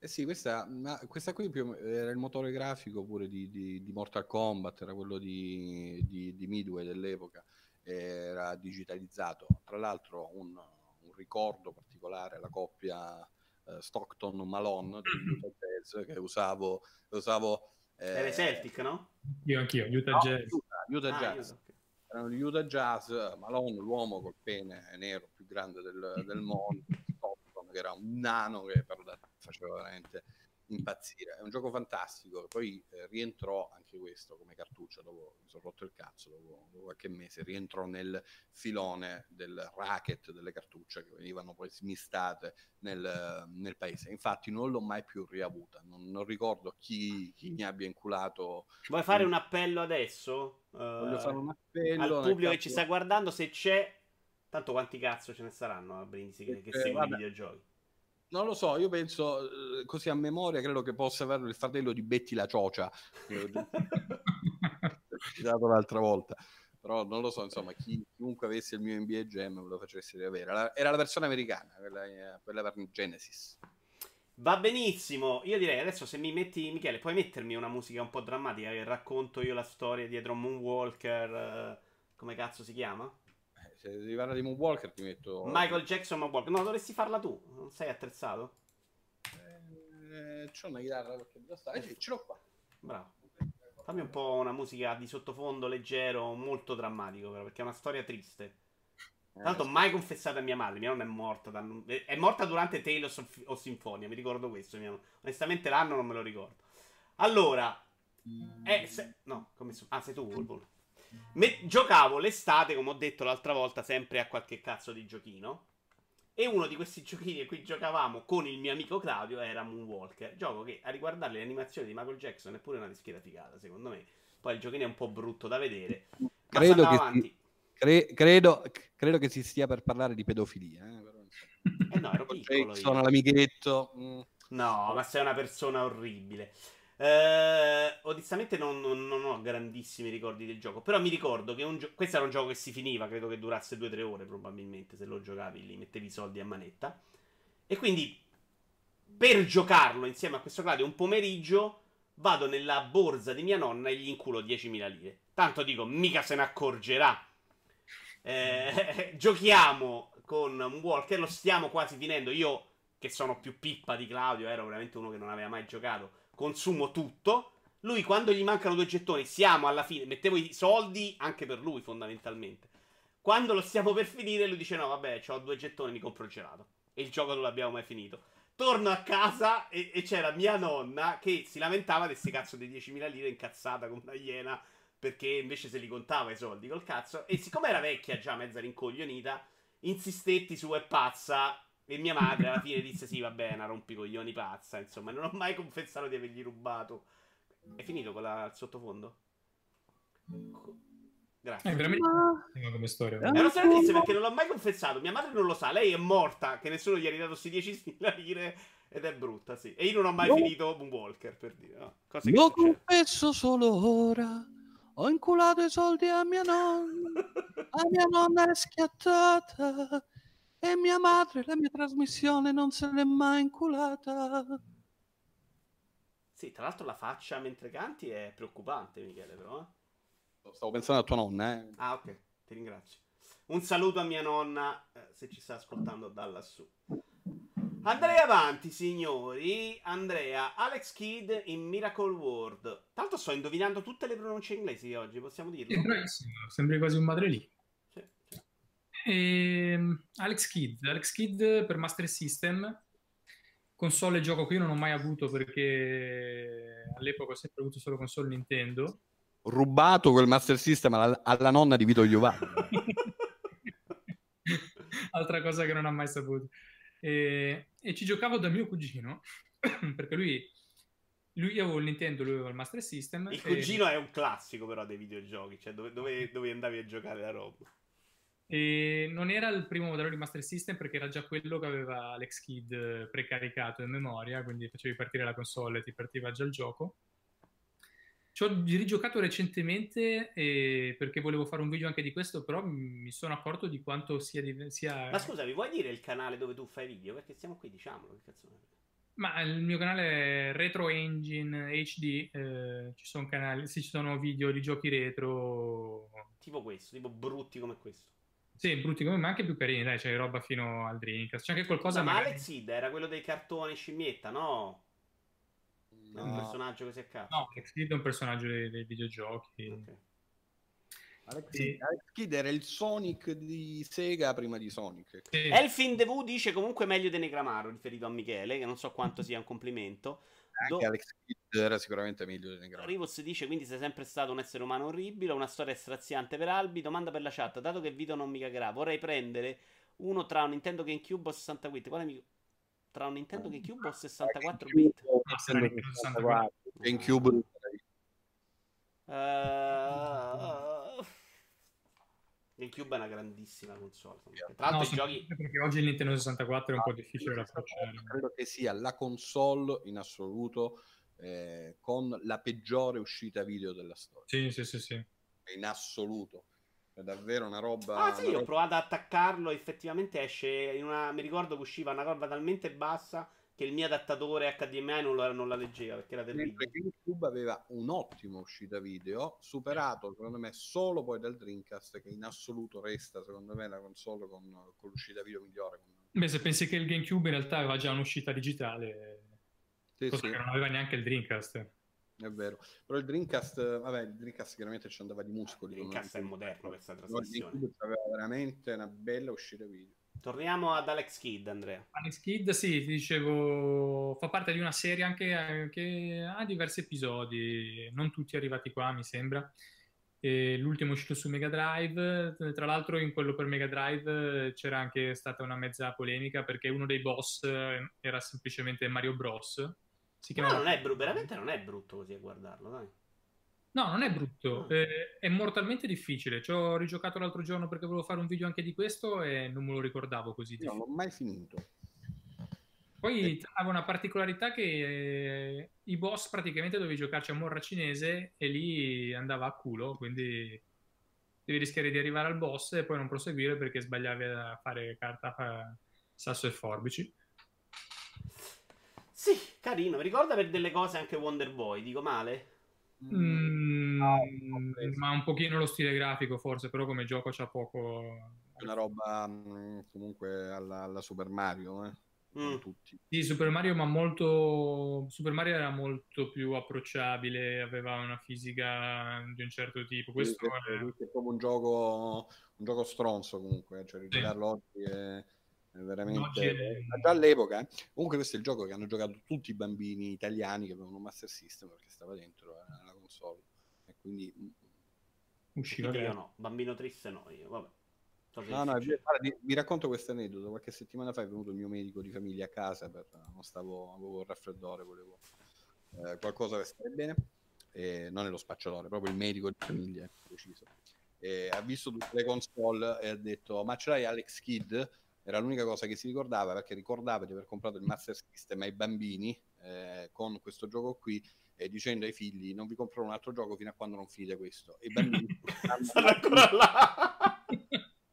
Eh sì, questa, questa qui più, era il motore grafico pure di, di, di Mortal Kombat, era quello di, di Midway dell'epoca, era digitalizzato. Tra l'altro un, un ricordo particolare alla coppia eh, Stockton-Malone di Utah Jazz che usavo, usavo eh, era i Celtic, no? Io anch'io, Utah no, Jazz. Utah, Utah ah, Jazz. Utah, okay. Erano gli Utah Jazz, Malone, l'uomo col pene nero più grande del, del mondo, Stockton, che era un nano che però faceva veramente impazzire. È un gioco fantastico. Poi eh, rientrò anche questo come cartuccia. Dopo mi sono rotto il cazzo. Dopo, dopo, qualche mese rientrò nel filone del racket delle cartucce che venivano poi smistate nel, nel paese. Infatti, non l'ho mai più riavuta. Non, non ricordo chi, chi, mi abbia inculato. Vuoi fare un appello adesso? Voglio uh, fare un appello al pubblico che ci sta guardando. Se c'è, tanto quanti cazzo ce ne saranno a Brindisi che, che eh, seguono i videogiochi? Non lo so, io penso eh, così a memoria, credo che possa avere il fratello di Betty la Ciocia, citato l'altra volta. Però non lo so, insomma, chi, chiunque avesse il mio NBA Jam me lo facesse riavere. Era la versione americana, quella, quella per Genesis. Va benissimo, io direi adesso se mi metti, Michele, puoi mettermi una musica un po' drammatica che racconto io la storia dietro Moonwalker, eh, come cazzo si chiama? Se devi parlare di Moonwalker ti metto... Michael Jackson Moonwalker. No, dovresti farla tu. Non sei attrezzato? Eh, c'ho una chitarra perché già sta. Eh ce l'ho qua. Bravo. Fammi un po' una musica di sottofondo leggero, molto drammatico, però, perché è una storia triste. Tra l'altro, mai confessato a mia madre. Mia nonna è morta. Da... È morta durante Tales of, of Sinfonia. Mi ricordo questo. Mia... Onestamente, l'anno non me lo ricordo. Allora, eh, se... no, come so... ah, sei tu, Wolfball. Me- giocavo l'estate, come ho detto l'altra volta, sempre a qualche cazzo di giochino. E uno di questi giochini a cui giocavamo con il mio amico Claudio era Moonwalker. Gioco che a riguardare le animazioni di Michael Jackson è pure una dischiera figata, secondo me. Poi il giochino è un po' brutto da vedere. Credo che, si, cre- credo, credo che, si, stia per parlare di pedofilia. Eh, eh no, ero piccolo. Sono l'amichetto. Mm. No, ma sei una persona orribile. Eh, onestamente non, non, non, ho grandissimi ricordi del gioco. Però mi ricordo che gio- questo era un gioco che si finiva. Credo che durasse 2-3 ore probabilmente. Se lo giocavi lì, mettevi i soldi a manetta. E quindi per giocarlo insieme a questo Claudio un pomeriggio vado nella borsa di mia nonna e gli inculo 10.000 lire. Tanto dico, mica se ne accorgerà. Eh, giochiamo con un Walker, lo stiamo quasi finendo. Io, che sono più pippa di Claudio, ero veramente uno che non aveva mai giocato consumo tutto. Lui, quando gli mancano due gettoni, siamo alla fine. Mettevo i soldi anche per lui, fondamentalmente. Quando lo stiamo per finire, lui dice: No, vabbè, ho due gettoni, mi compro il gelato. E il gioco non l'abbiamo mai finito. Torno a casa e, e c'era mia nonna che si lamentava di questi cazzo di 10.000 lire incazzata come una iena. Perché invece se li contava i soldi col cazzo. E siccome era vecchia, già mezza rincoglionita, insistetti su è pazza e mia madre alla fine disse: Sì, va bene, una rompicoglioni pazza. Insomma, non ho mai confessato di avergli rubato. È finito con la, il sottofondo? Grazie. È veramente come storia. È una storia triste perché non l'ho mai confessato. Mia madre non lo sa. Lei è morta, che nessuno gli ha ridato questi 10.000 lire. Ed è brutta, sì. E io non ho mai no. finito Moonwalker, per dire. No? Cosa lo confesso solo ora. Ho inculato i soldi a mia nonna. A mia nonna è schiattata. E mia madre la mia trasmissione non se l'è mai inculata. Sì, tra l'altro la faccia mentre canti è preoccupante, Michele, però. Eh? Stavo pensando a tua nonna, eh. Ah, ok, ti ringrazio. Un saluto a mia nonna, eh, se ci sta ascoltando da lassù. Andrei avanti, signori. Andrea, Alex Kidd in Miracle World. Tanto sto indovinando tutte le pronunce inglesi oggi, possiamo dirlo? È bravissimo, sembri quasi un madrelì. E ehm, Alex Kidd, Alex Kidd per Master System, console e gioco che io non ho mai avuto perché all'epoca ho sempre avuto solo console Nintendo. Rubato quel Master System alla, alla nonna di Vito Giovanni. Altra cosa che non ha mai saputo. E, e ci giocavo da mio cugino perché lui lui avevo il Nintendo, lui aveva il Master System. Il cugino e... è un classico però dei videogiochi, cioè dove, dove, dove andavi a giocare la roba. E non era il primo modello di Master System perché era già quello che aveva Alex Kidd precaricato in memoria, quindi facevi partire la console e ti partiva già il gioco. Ci ho rigiocato recentemente perché volevo fare un video anche di questo, però mi sono accorto di quanto sia... sia... Ma scusami, vuoi dire il canale dove tu fai video? Perché siamo qui, diciamolo. Che cazzo Ma il mio canale è Retro Engine HD, eh, ci, sono canali, sì, ci sono video di giochi retro. Tipo questo, tipo brutti come questo. Sì, brutti come ma anche più carini, dai, c'è roba fino al Dreamcast. C'è anche qualcosa... Ma, ma Alex Sid era quello dei cartoni scimmietta, no? No. Un personaggio così a cazzo. No, Alex Kidd è un personaggio dei, dei videogiochi. Okay. Alex, sì. Alex Kidd era il Sonic di Sega prima di Sonic. Sì. Elfin The Woo dice comunque meglio di Negramaro, riferito a Michele, che non so quanto sia un complimento. Anche Do- Alex Kidd era sicuramente meglio di Negroni. Rivos dice quindi sei sempre stato un essere umano orribile, una storia straziante per Albi. Domanda per la chat, dato che Vito non mi cagherà, vorrei prendere uno tra un Nintendo GameCube o 60 bit. Quale mi... Tra un Nintendo GameCube o 64 bit? No, 64. GameCube. Uh, GameCube è una grandissima console. Tra l'altro, no, i giochi. Perché oggi il Nintendo 64 è un po' difficile da approcciare. Credo che sia la console in assoluto eh, con la peggiore uscita video della storia. Sì, sì, sì, sì. In assoluto. È davvero una roba. Ah, sì, roba... ho provato ad attaccarlo. Effettivamente esce in una. Mi ricordo che usciva una roba talmente bassa che il mio adattatore HDMI non la, non la leggeva perché era terribile. Mentre GameCube aveva un'ottima uscita video, superato secondo me solo poi dal Dreamcast, che in assoluto resta secondo me la console con, con l'uscita video migliore. Beh, se pensi che il GameCube in realtà aveva già un'uscita digitale, sì, cosa sì. che non aveva neanche il Dreamcast. È vero, però il Dreamcast, vabbè, il Dreamcast chiaramente ci andava di muscoli. Il Dreamcast è moderno questa trasmissione. Il aveva veramente una bella uscita video. Torniamo ad Alex Kidd, Andrea. Alex Kidd, sì, ti dicevo, fa parte di una serie anche che ha diversi episodi, non tutti arrivati qua, mi sembra. E l'ultimo è uscito su Mega Drive, tra l'altro in quello per Mega Drive c'era anche stata una mezza polemica perché uno dei boss era semplicemente Mario Bros. Si chiamava... No, non è br- veramente non è brutto così a guardarlo, dai. No, non è brutto, ah. eh, è mortalmente difficile. Ci ho rigiocato l'altro giorno perché volevo fare un video anche di questo e non me lo ricordavo così. No, non l'ho mai finito. Poi e... aveva una particolarità che eh, i boss praticamente dovevi giocarci a morra cinese e lì andava a culo, quindi devi rischiare di arrivare al boss e poi non proseguire perché sbagliavi a fare carta sasso e forbici. Sì, carino. Mi ricorda per delle cose anche Wonder Boy, dico male? Mm, no, ma un pochino lo stile grafico forse, però come gioco c'ha poco... Una roba mm, comunque alla, alla, Super Mario, eh? Mm. Tutti. Sì, Super Mario, ma molto... Super Mario era molto più approcciabile, aveva una fisica di un certo tipo. Questo sì, è... è... proprio un gioco, un gioco stronzo comunque, cioè rigiocarlo sì. oggi è veramente è... già all'epoca comunque questo è il gioco che hanno giocato tutti i bambini italiani che avevano un Master System perché stava dentro eh, la console e quindi mm, usciva io no bambino triste no io vabbè No, no, vi racconto questo aneddoto. Qualche settimana fa è venuto il mio medico di famiglia a casa per non stavo, avevo il raffreddore, volevo eh, qualcosa per stare bene. E non è lo spacciatore, proprio il medico di famiglia, preciso. E ha visto tutte le console e ha detto: Ma ce l'hai Alex Kidd? era l'unica cosa che si ricordava perché ricordava di aver comprato il Master System ai bambini eh, con questo gioco qui e dicendo ai figli non vi compro un altro gioco fino a quando non finite questo. E i bambini stanno ancora là.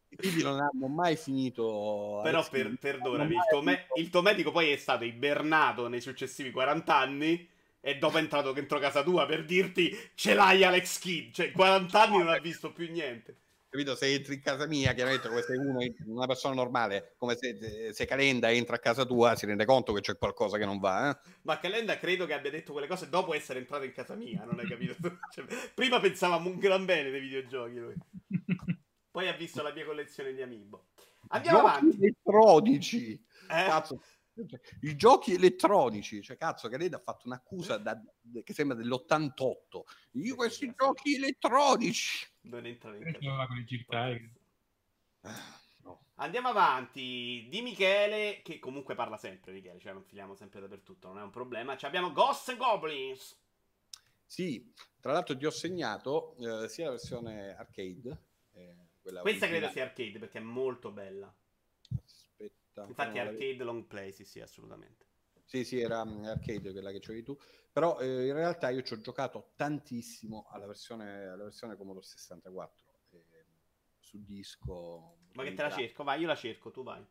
I figli non hanno mai finito però per, perdonami il tuo, me- il tuo, medico poi è stato ibernato nei successivi 40 anni e dopo è entrato dentro casa tua per dirti ce l'hai Alex Kidd. Cioè 40 anni non ha visto più niente capito? Se entri in casa mia, chiaramente come sei uno, una persona normale, come se, se Calenda entra a casa tua, si rende conto che c'è qualcosa che non va. Eh? Ma Calenda credo che abbia detto quelle cose dopo essere entrato in casa mia, non hai capito? cioè, prima pensavamo un gran bene dei videogiochi lui. Poi ha visto la mia collezione di Amiibo. Andiamo Giochi avanti. elettronici. Eh? Cazzo, i giochi elettronici, cioè cazzo, Calenda ha fatto un'accusa da, che sembra dell'88. Io questi giochi elettronici non entrano in. No. Andiamo avanti. Di Michele, che comunque parla sempre, Michele, cioè non filiamo sempre dappertutto, non è un problema. Ci abbiamo Ghost Goblins. Sì, tra l'altro ti ho segnato eh, sia la versione arcade. Eh, Questa originale. credo sia arcade perché è molto bella. Aspetta. Infatti è arcade long play, sì, sì, assolutamente. Sì, sì, era mm, arcade quella che c'avevi tu, però eh, in realtà io ci ho giocato tantissimo alla versione, alla versione Commodore 64 eh, su disco. Ma che te la cerco? Vai, io la cerco, tu vai.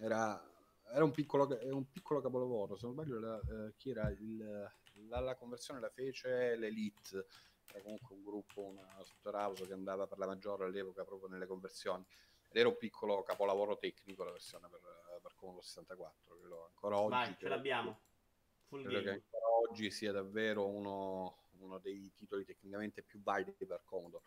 Era, era un, piccolo, un, piccolo, capolavoro, se non sbaglio, la, eh, chi era il, la, la, conversione la fece l'Elite, era comunque un gruppo, una software house che andava per la maggiore all'epoca proprio nelle conversioni era un piccolo capolavoro tecnico la versione per, per Commodore 64 credo ancora oggi Vai, ce l'abbiamo. Credo che ancora oggi sia davvero uno, uno dei titoli tecnicamente più validi per Commodore.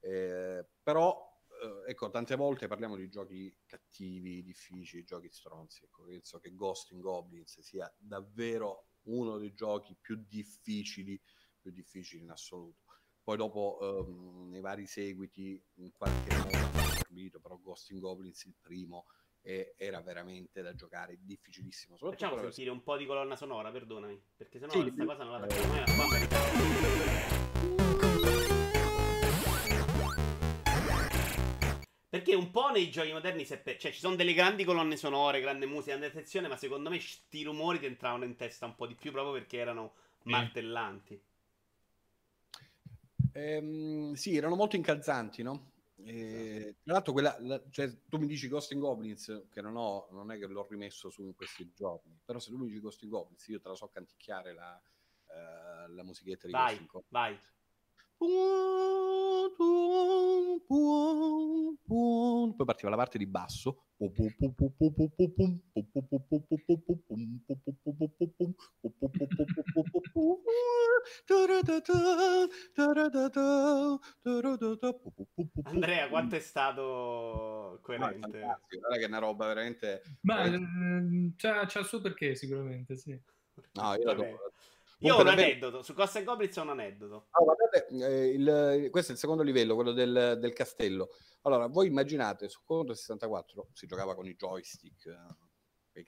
Eh, però eh, ecco tante volte parliamo di giochi cattivi difficili giochi stronzi. Ecco penso che Ghost in Goblins sia davvero uno dei giochi più difficili, più difficili in assoluto. Poi dopo ehm, nei vari seguiti in qualche modo dormito, però Ghost in Goblins il primo e era veramente da giocare difficilissimo. Facciamo sentire un po' di colonna sonora, perdonami, perché sennò sì, questa cosa non la facciamo mai Perché un po' nei giochi moderni si è cioè ci sono delle grandi colonne sonore, grande musica, grande attenzione, ma secondo me sti rumori ti entravano in testa un po' di più proprio perché erano martellanti. Ehm, sì, erano molto incalzanti, no? E, tra l'altro, quella, la, cioè, tu mi dici Ghost in Goblins, che non, ho, non è che l'ho rimesso su in questi giorni, però se tu mi dici Ghost in Goblins, io te la so canticchiare la, uh, la musichetta di vai, Ghost in. Vai, poi partiva la parte di basso. Andrea, quanto è stato coerente? Guarda che è una roba veramente. Ma c'ha, c'ha il suo perché, sicuramente, sì. No, io l'adoro. Io ho un aneddoto, su Costa e Goblins ho un aneddoto. Oh, guardate, eh, il, questo è il secondo livello, quello del, del, castello. Allora, voi immaginate, su Commodore 64 si giocava con i joystick, eh,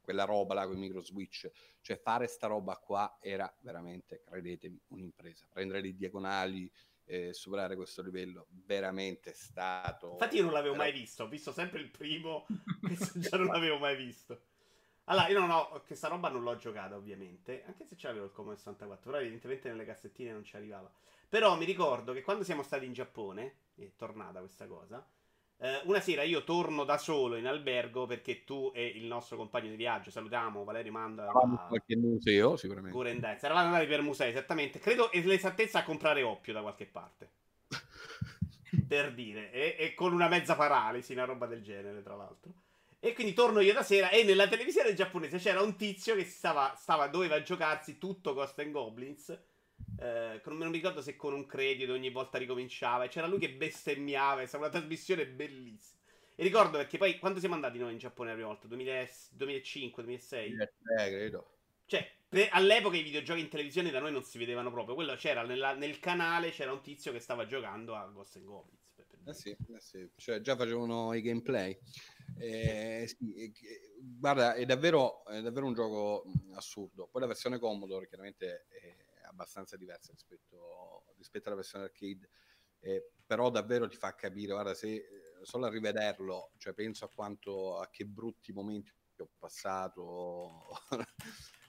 quella roba là con i micro switch, cioè fare sta roba qua era veramente, credetemi, un'impresa. Prendere le diagonali, eh, superare questo livello, veramente stato... Infatti io non l'avevo mai visto, ho visto sempre il primo, già non l'avevo mai visto. Allora, io non ho. Questa roba non l'ho giocata, ovviamente. Anche se c'avevo il Commodore 64. Però, evidentemente, nelle cassettine non ci arrivava. Però mi ricordo che quando siamo stati in Giappone, è tornata questa cosa. Eh, una sera io torno da solo in albergo perché tu e il nostro compagno di viaggio, salutiamo Valerio Manda. Eravamo a qualche museo, sicuramente. Gurendenza. Eravamo andati per musei, esattamente. Credo l'esattezza a comprare oppio da qualche parte. per dire. E, e con una mezza paralisi, una roba del genere, tra l'altro. E quindi torno io da sera e nella televisione giapponese c'era un tizio che stava, stava doveva giocarsi tutto Ghost and Goblins. Eh, non mi ricordo se con un credito ogni volta ricominciava. E c'era lui che bestemmiava. È stata una trasmissione bellissima. E ricordo perché poi quando siamo andati noi in Giappone la prima volta? 2000, 2005, 2006? Eh, credo. Cioè, per, all'epoca i videogiochi in televisione da noi non si vedevano proprio. Quello c'era nella, nel canale, c'era un tizio che stava giocando a Ghost and Goblins. Eh sì, eh sì. Cioè, già facevano i gameplay. Eh, sì, guarda, è davvero, è davvero, un gioco assurdo. Poi la versione Commodore chiaramente è abbastanza diversa rispetto, rispetto alla versione arcade, eh, però davvero ti fa capire, guarda, se eh, solo a rivederlo, cioè penso a quanto, a che brutti momenti ho passato.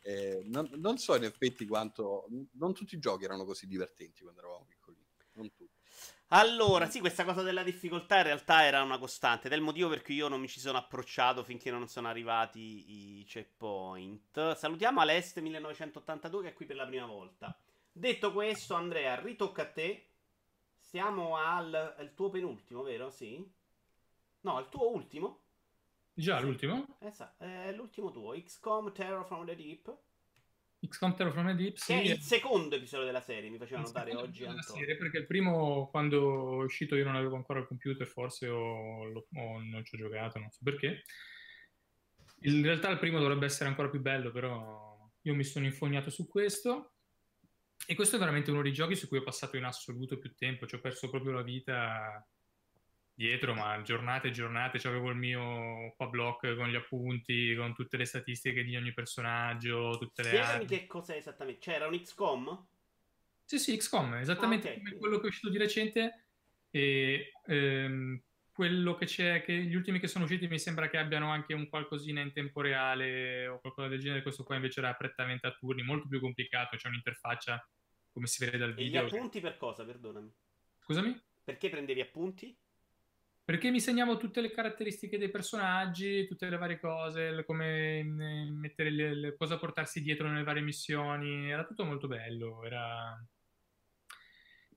eh, non, non, so in effetti quanto, non tutti i giochi erano così divertenti quando eravamo piccoli, non tutti. Allora, sì, questa cosa della difficoltà in realtà era una costante ed è il motivo per cui io non mi ci sono approcciato finché non sono arrivati i checkpoint. Salutiamo Aleste 1982 che è qui per la prima volta. Detto questo, Andrea, ritocca a te. Siamo al, al tuo penultimo, vero? Sì? No, al tuo ultimo? Già, l'ultimo? Esatto, è l'ultimo tuo, XCOM Terror from the Deep. XCOM Terror from the Deep, sì. Che è il secondo episodio della serie, mi faceva notare oggi. Della serie, perché il primo, quando è uscito, io non avevo ancora il computer, forse o, o non ci ho giocato, non so perché. In realtà il primo dovrebbe essere ancora più bello, però io mi sono infognato su questo. E questo è veramente uno dei giochi su cui ho passato in assoluto più tempo, ci ho perso proprio la vita dietro, ma giornate e giornate avevo il mio Pablock con gli appunti, con tutte le statistiche di ogni personaggio, tutte le Spiegami armi. che cos'è esattamente. C'era cioè, un XCOM? Sì, sì, XCOM, esattamente ah, okay. come quello che è uscito di recente e ehm, quello che c'è, che gli ultimi che sono usciti mi sembra che abbiano anche un qualcosina in tempo reale o qualcosa del genere, questo qua invece era prettamente a turni, molto più complicato, c'è un'interfaccia come si vede dal video. E gli appunti per cosa, perdonami? Scusami? Perché prendevi appunti? Perché mi segnavo tutte le caratteristiche dei personaggi, tutte le varie cose, come mettere le, le, cosa portarsi dietro nelle varie missioni, era tutto molto bello, era...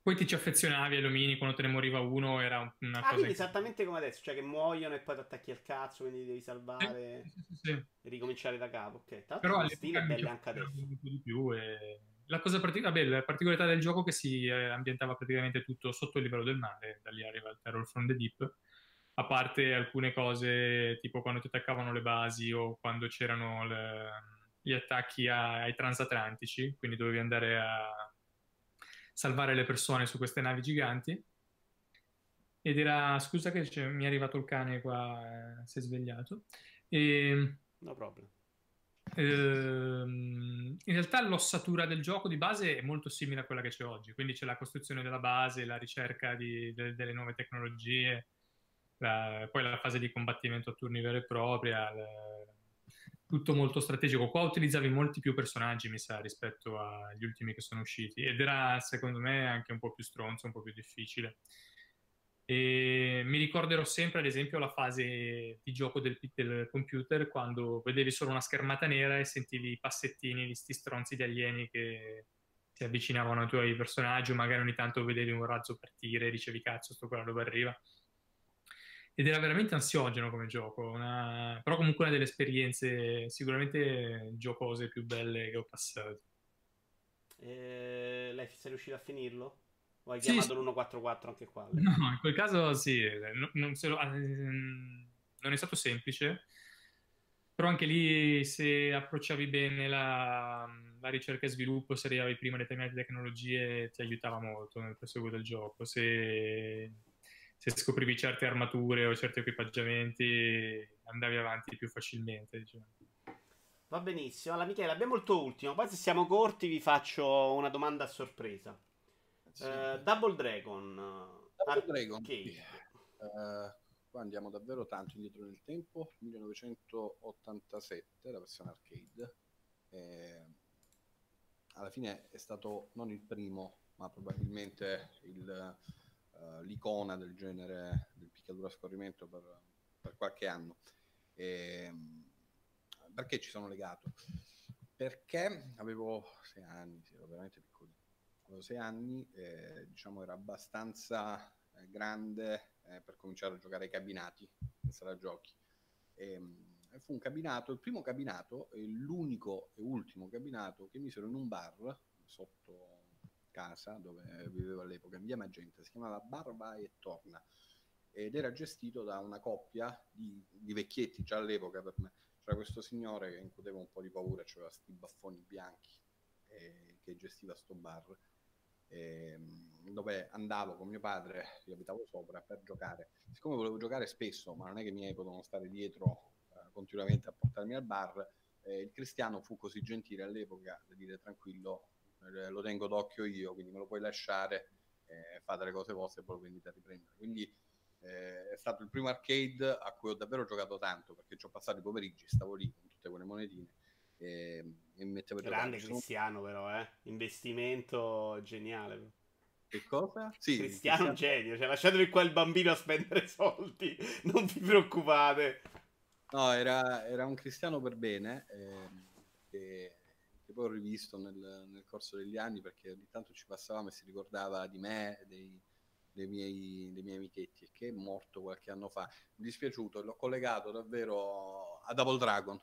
Poi ti ci affezionavi ai lumini quando te ne moriva uno, era una ah, cosa... Quindi esattamente come adesso, cioè che muoiono e poi ti attacchi al cazzo, quindi devi salvare sì, sì, sì, e ricominciare da capo, ok. Tanto Però lo stile è bello anche adesso. Un po' di più e la cosa partic- vabbè, la particolarità del gioco è che si eh, ambientava praticamente tutto sotto il livello del mare, da lì arriva il Terror from the Deep, a parte alcune cose tipo quando ti attaccavano le basi o quando c'erano le, gli attacchi ai transatlantici, quindi dovevi andare a salvare le persone su queste navi giganti. Ed era, scusa che mi è arrivato il cane qua, eh, si è svegliato. E, no problem. Ehm, in realtà l'ossatura del gioco di base è molto simile a quella che c'è oggi, quindi c'è la costruzione della base, la ricerca di, de, delle nuove tecnologie, la, poi la fase di combattimento a turni vera e propria, la, tutto molto strategico. Qua utilizzavi molti più personaggi, mi sa, rispetto agli ultimi che sono usciti ed era secondo me anche un po' più stronzo, un po' più difficile. E mi ricorderò sempre, ad esempio, la fase di gioco del, del, computer quando vedevi solo una schermata nera e sentivi i passettini di sti stronzi di alieni che si avvicinavano ai tuoi personaggi, o magari ogni tanto vedevi un razzo partire e dicevi cazzo, sto qua dove arriva. Ed era veramente ansiogeno come gioco, una... però comunque una delle esperienze sicuramente giocose più belle che ho passato. E... Lei sei riuscito a finirlo? O hai sì, chiamato l'144 anche qua? No, in quel caso sì, non, non, lo, ehm, non, è stato semplice, però anche lì se approcciavi bene la, la ricerca e sviluppo, se arrivavi prima determinate tecnologie, ti aiutava molto nel proseguo del gioco. Se, se scoprivi certe armature o certi equipaggiamenti, andavi avanti più facilmente. Diciamo. Va benissimo. Allora, Michele, abbiamo il tuo ultimo. Poi, se siamo corti, vi faccio una domanda a sorpresa. Sì. Uh, Double Dragon. Double Dragon. Uh, qua andiamo davvero tanto indietro nel tempo. 1987, la versione arcade. Eh, alla fine è stato non il primo, ma probabilmente il, uh, l'icona del genere del picchiaduro a scorrimento per, per qualche anno. E, perché ci sono legato? Perché avevo sei anni, ero veramente piccolo avevo sei anni, eh, diciamo era abbastanza eh, grande eh, per cominciare a giocare ai cabinati in sala giochi. Ehm, e, fu un cabinato, il primo cabinato l'unico e ultimo cabinato che misero in un bar sotto casa dove vivevo all'epoca, in via Magenta, si chiamava Bar Vai e Torna ed era gestito da una coppia di, di vecchietti già all'epoca per me. C'era questo signore che incuteva un po' di paura, aveva questi baffoni bianchi eh, che gestiva sto bar dove andavo con mio padre, io abitavo sopra, per giocare. Siccome volevo giocare spesso, ma non è che i miei potevano stare dietro eh, continuamente a portarmi al bar, eh, il cristiano fu così gentile all'epoca da dire tranquillo, eh, lo tengo d'occhio io, quindi me lo puoi lasciare, eh, fate le cose vostre e poi lo venite a riprendere. Quindi eh, è stato il primo arcade a cui ho davvero giocato tanto, perché ci ho passato i pomeriggi, stavo lì con tutte quelle monetine e, e mettevo Grande Cristiano, però, eh? Investimento geniale. Che cosa? Sì, Cristiano, Cristiano genio, cioè lasciatevi qua il bambino a spendere soldi, non vi preoccupate. No, era, era un cristiano per bene, eh, che, che, poi ho rivisto nel, nel, corso degli anni perché ogni tanto ci passavamo e si ricordava di me, dei, dei, miei, dei miei amichetti, che è morto qualche anno fa. Mi dispiaciuto, l'ho collegato davvero a Double Dragon,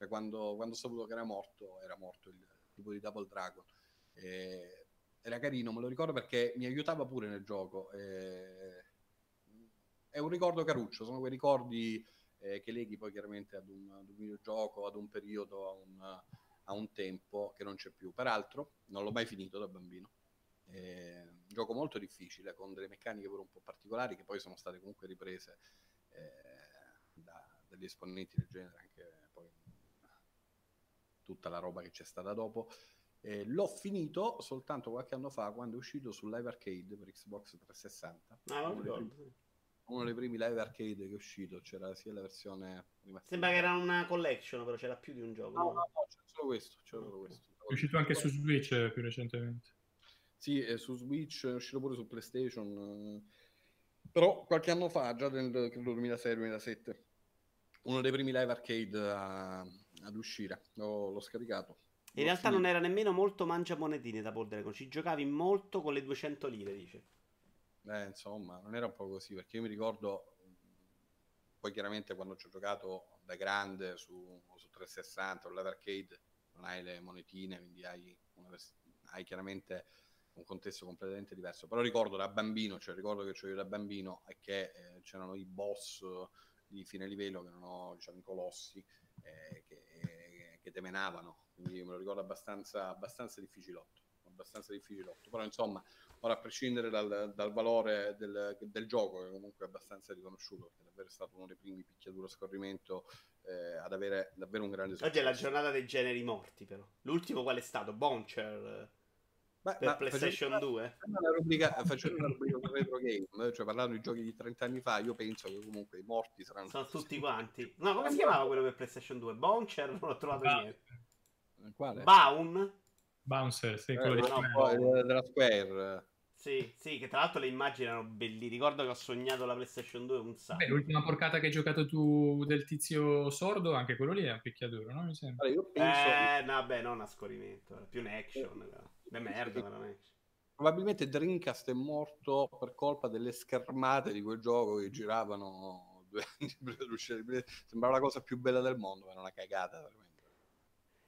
cioè, quando, quando ho saputo che era morto, era morto il tipo di Double Dragon. E era carino, me lo ricordo perché mi aiutava pure nel gioco. E... È un ricordo caruccio, sono quei ricordi eh, che leghi poi chiaramente ad un, ad un, videogioco, ad un periodo, a un, a un, tempo che non c'è più. Peraltro, non l'ho mai finito da bambino. Un gioco molto difficile, con delle meccaniche pure un po' particolari che poi sono state comunque riprese eh, da, dagli esponenti del genere anche tutta la roba che c'è stata dopo. Eh, l'ho finito soltanto qualche anno fa quando è uscito su Live Arcade per Xbox 360. Ah, uno, dei primi, uno dei primi live arcade che è uscito, c'era sia la versione... Sembra che era una collection, però c'era più di un gioco. No, no, no, c'era solo questo. C'era solo questo. È uscito anche su Switch eh, più recentemente. Sì, è su Switch, è uscito pure su PlayStation. Eh, però qualche anno fa, già nel 2006-2007, uno dei primi live arcade a, ad uscire. L'ho, l'ho scaricato. In realtà finito. non era nemmeno molto mangia monetine da Bordercon, ci giocavi molto con le 200 lire, dice. Eh, insomma, non era un po' così, perché io mi ricordo, poi chiaramente quando ci ho giocato da grande su, su 360 o l'Evercade, non hai le monetine, quindi hai, vers- hai, chiaramente un contesto completamente diverso. Però ricordo da bambino, cioè ricordo che c'ero da bambino e che eh, c'erano i boss di fine livello che erano diciamo, i colossi eh, che, temenavano, quindi me lo ricordo abbastanza, abbastanza difficilotto, abbastanza difficilotto, però insomma, ora a prescindere dal, dal valore del, del, gioco, che comunque è abbastanza riconosciuto, perché davvero è stato uno dei primi picchiatura a scorrimento eh, ad avere davvero un grande successo. Oggi è la giornata dei generi morti, però. L'ultimo qual è stato? Boncher Beh, per PlayStation 2? Una rubrica, facendo una rubrica su retro game, cioè parlando di giochi di 30 anni fa, io penso che comunque i morti saranno... Sono tutti quanti. No, come si chiamava quello per PlayStation 2? Boncher? Non ho trovato ba- niente. Quale? Baun? Bouncer, sì, eh, quello di no, della Square. Sì, sì, che tra l'altro le immagini erano bellissime. Ricordo che ho sognato la PlayStation 2 un sacco. Beh, l'ultima porcata che hai giocato tu del tizio sordo, anche quello lì è un picchiaduro, no? Mi sembra. Allora, io penso... Eh, no, beh, non a scorrimento, era più un action. Beh, merda, veramente. Probabilmente Dreamcast è morto per colpa delle schermate di quel gioco che giravano due anni prima dell'uscita. Sembrava la cosa più bella del mondo, ma era una cagata veramente.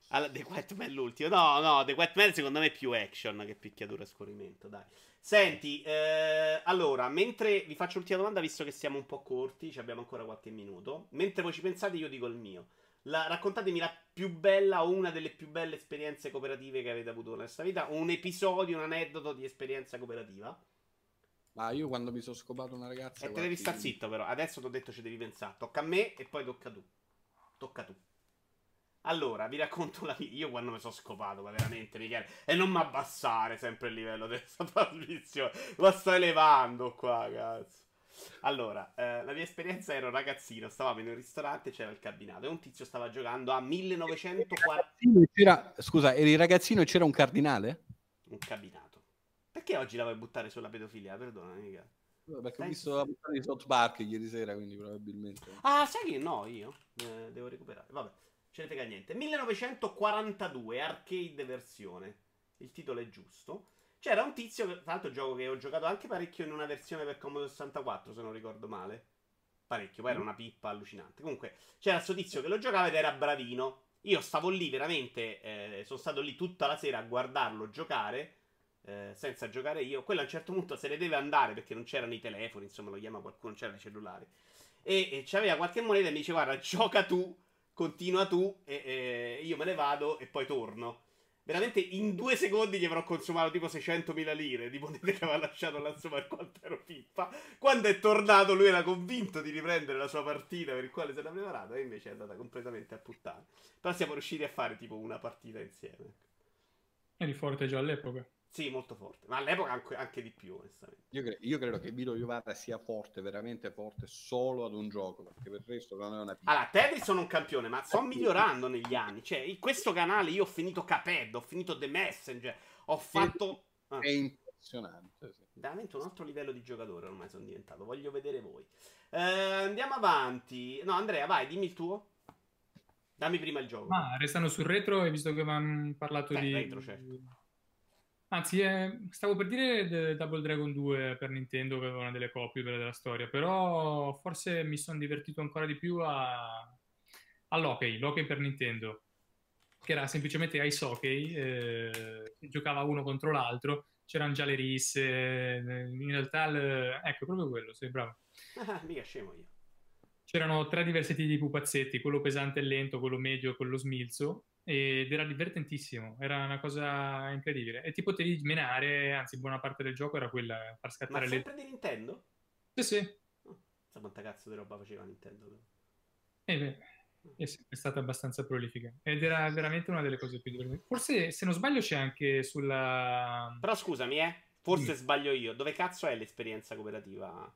Allora, The Quiet Man l'ultimo. No, no, The Quiet Man secondo me è più action che picchiatura e scorrimento, dai. Senti, eh, allora, mentre vi faccio l'ultima domanda, visto che siamo un po' corti, abbiamo ancora qualche minuto. Mentre voi ci pensate, io dico il mio. La, raccontatemi la più bella o una delle più belle esperienze cooperative che avete avuto nella vostra vita. Un episodio, un aneddoto di esperienza cooperativa. Ma io quando mi sono scopato una ragazza. E te devi stare zitto, però. Adesso ti ho detto ci devi pensare. Tocca a me e poi tocca tu. Tocca tu. Allora, vi racconto la mia. Io quando mi sono scopato, ma veramente, Michele. E non mi abbassare sempre il livello della trasmissione. Lo sto elevando qua, cazzo. Allora, eh, la mia esperienza ero ragazzino, stavamo in un ristorante, c'era il cabinato e un tizio stava giocando a 1940. Scusa, eri ragazzino e c'era un cardinale? Un cabinato. Perché oggi la vuoi buttare sulla pedofilia? Perdona, mica. Perché Stai ho visto la puntata di South Park ieri sera, quindi probabilmente. Ah, sai che no, io eh, devo recuperare. Vabbè, ce ne frega niente. 1942, arcade versione. Il titolo è giusto. C'era un tizio, tra l'altro gioco che ho giocato anche parecchio in una versione per Commodore 64, se non ricordo male. Parecchio, poi era mm. una pippa allucinante. Comunque, c'era questo tizio che lo giocava ed era bravino. Io stavo lì veramente, eh, sono stato lì tutta la sera a guardarlo giocare, eh, senza giocare io. Quello a un certo punto se ne deve andare perché non c'erano i telefoni, insomma lo chiama qualcuno, non c'erano i cellulari. E, e c'aveva qualche moneta e mi dice guarda, gioca tu, continua tu, e, e io me ne vado e poi torno. Veramente in due secondi gli avrò consumato tipo 600.000 lire di monete che aveva lasciato là sopra per quanto ero pippa. Quando è tornato lui era convinto di riprendere la sua partita per il quale si era preparato e invece è andata completamente a puttane. Però siamo riusciti a fare tipo una partita insieme. Eri forte già all'epoca. Sì, molto forte, ma all'epoca anche, anche di più, onestamente. Io, cre- io, credo che Vito Iovara sia forte, veramente forte, solo ad un gioco, perché per il resto non è una piccola. Allora, Tetris sono un campione, ma sto migliorando negli anni. Cioè, in questo canale io ho finito Caped, ho finito The Messenger, ho fatto... Ah. È impressionante. Sì. Veramente un altro livello di giocatore ormai sono diventato, voglio vedere voi. Eh, andiamo avanti. No, Andrea, vai, dimmi il tuo. Dammi prima il gioco. Ah, restando sul retro, e visto che avevamo parlato eh, di... Retro, certo Anzi, eh, stavo per dire Double Dragon 2 per Nintendo che aveva una delle copie belle della storia, però forse mi sono divertito ancora di più a... all'hockey, l'hockey per Nintendo, che era semplicemente ice hockey, eh, giocava uno contro l'altro, c'erano già le risse, eh, in realtà, il... ecco, proprio quello, sei bravo. Ah, mica scemo io. C'erano tre diversi tipi di pupazzetti, quello pesante e lento, quello medio e quello smilzo, ed era divertentissimo, era una cosa incredibile. E ti potevi menare, anzi, buona parte del gioco era quella, far scattare Ma le... sempre di Nintendo? Sì, sì. Oh, sa quanta cazzo di roba faceva Nintendo? Eh beh, è sempre stata abbastanza prolifica. Ed era veramente una delle cose più divertenti. Forse, se non sbaglio, c'è anche sulla... Però scusami, eh, forse mm. sbaglio io. Dove cazzo è l'esperienza cooperativa?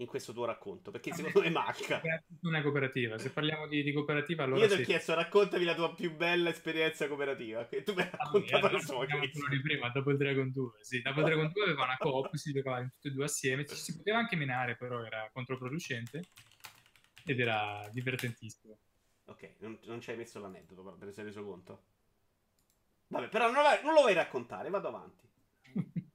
In questo tuo racconto, perché secondo me manca. Non è cooperativa, se parliamo di, di cooperativa allora Io ti ho chiesto, raccontami la tua più bella esperienza cooperativa, che tu mi hai raccontato allora, la sua. di prima, Double Dragon 2, sì, Double Dragon 2 aveva una coop, si giocava tutti e due assieme, ci si poteva anche menare, però era controproducente ed era divertentissimo. Ok, non, non ci hai messo l'aneddoto, però te ne sei reso conto? Vabbè, però non, non lo vuoi raccontare, vado avanti.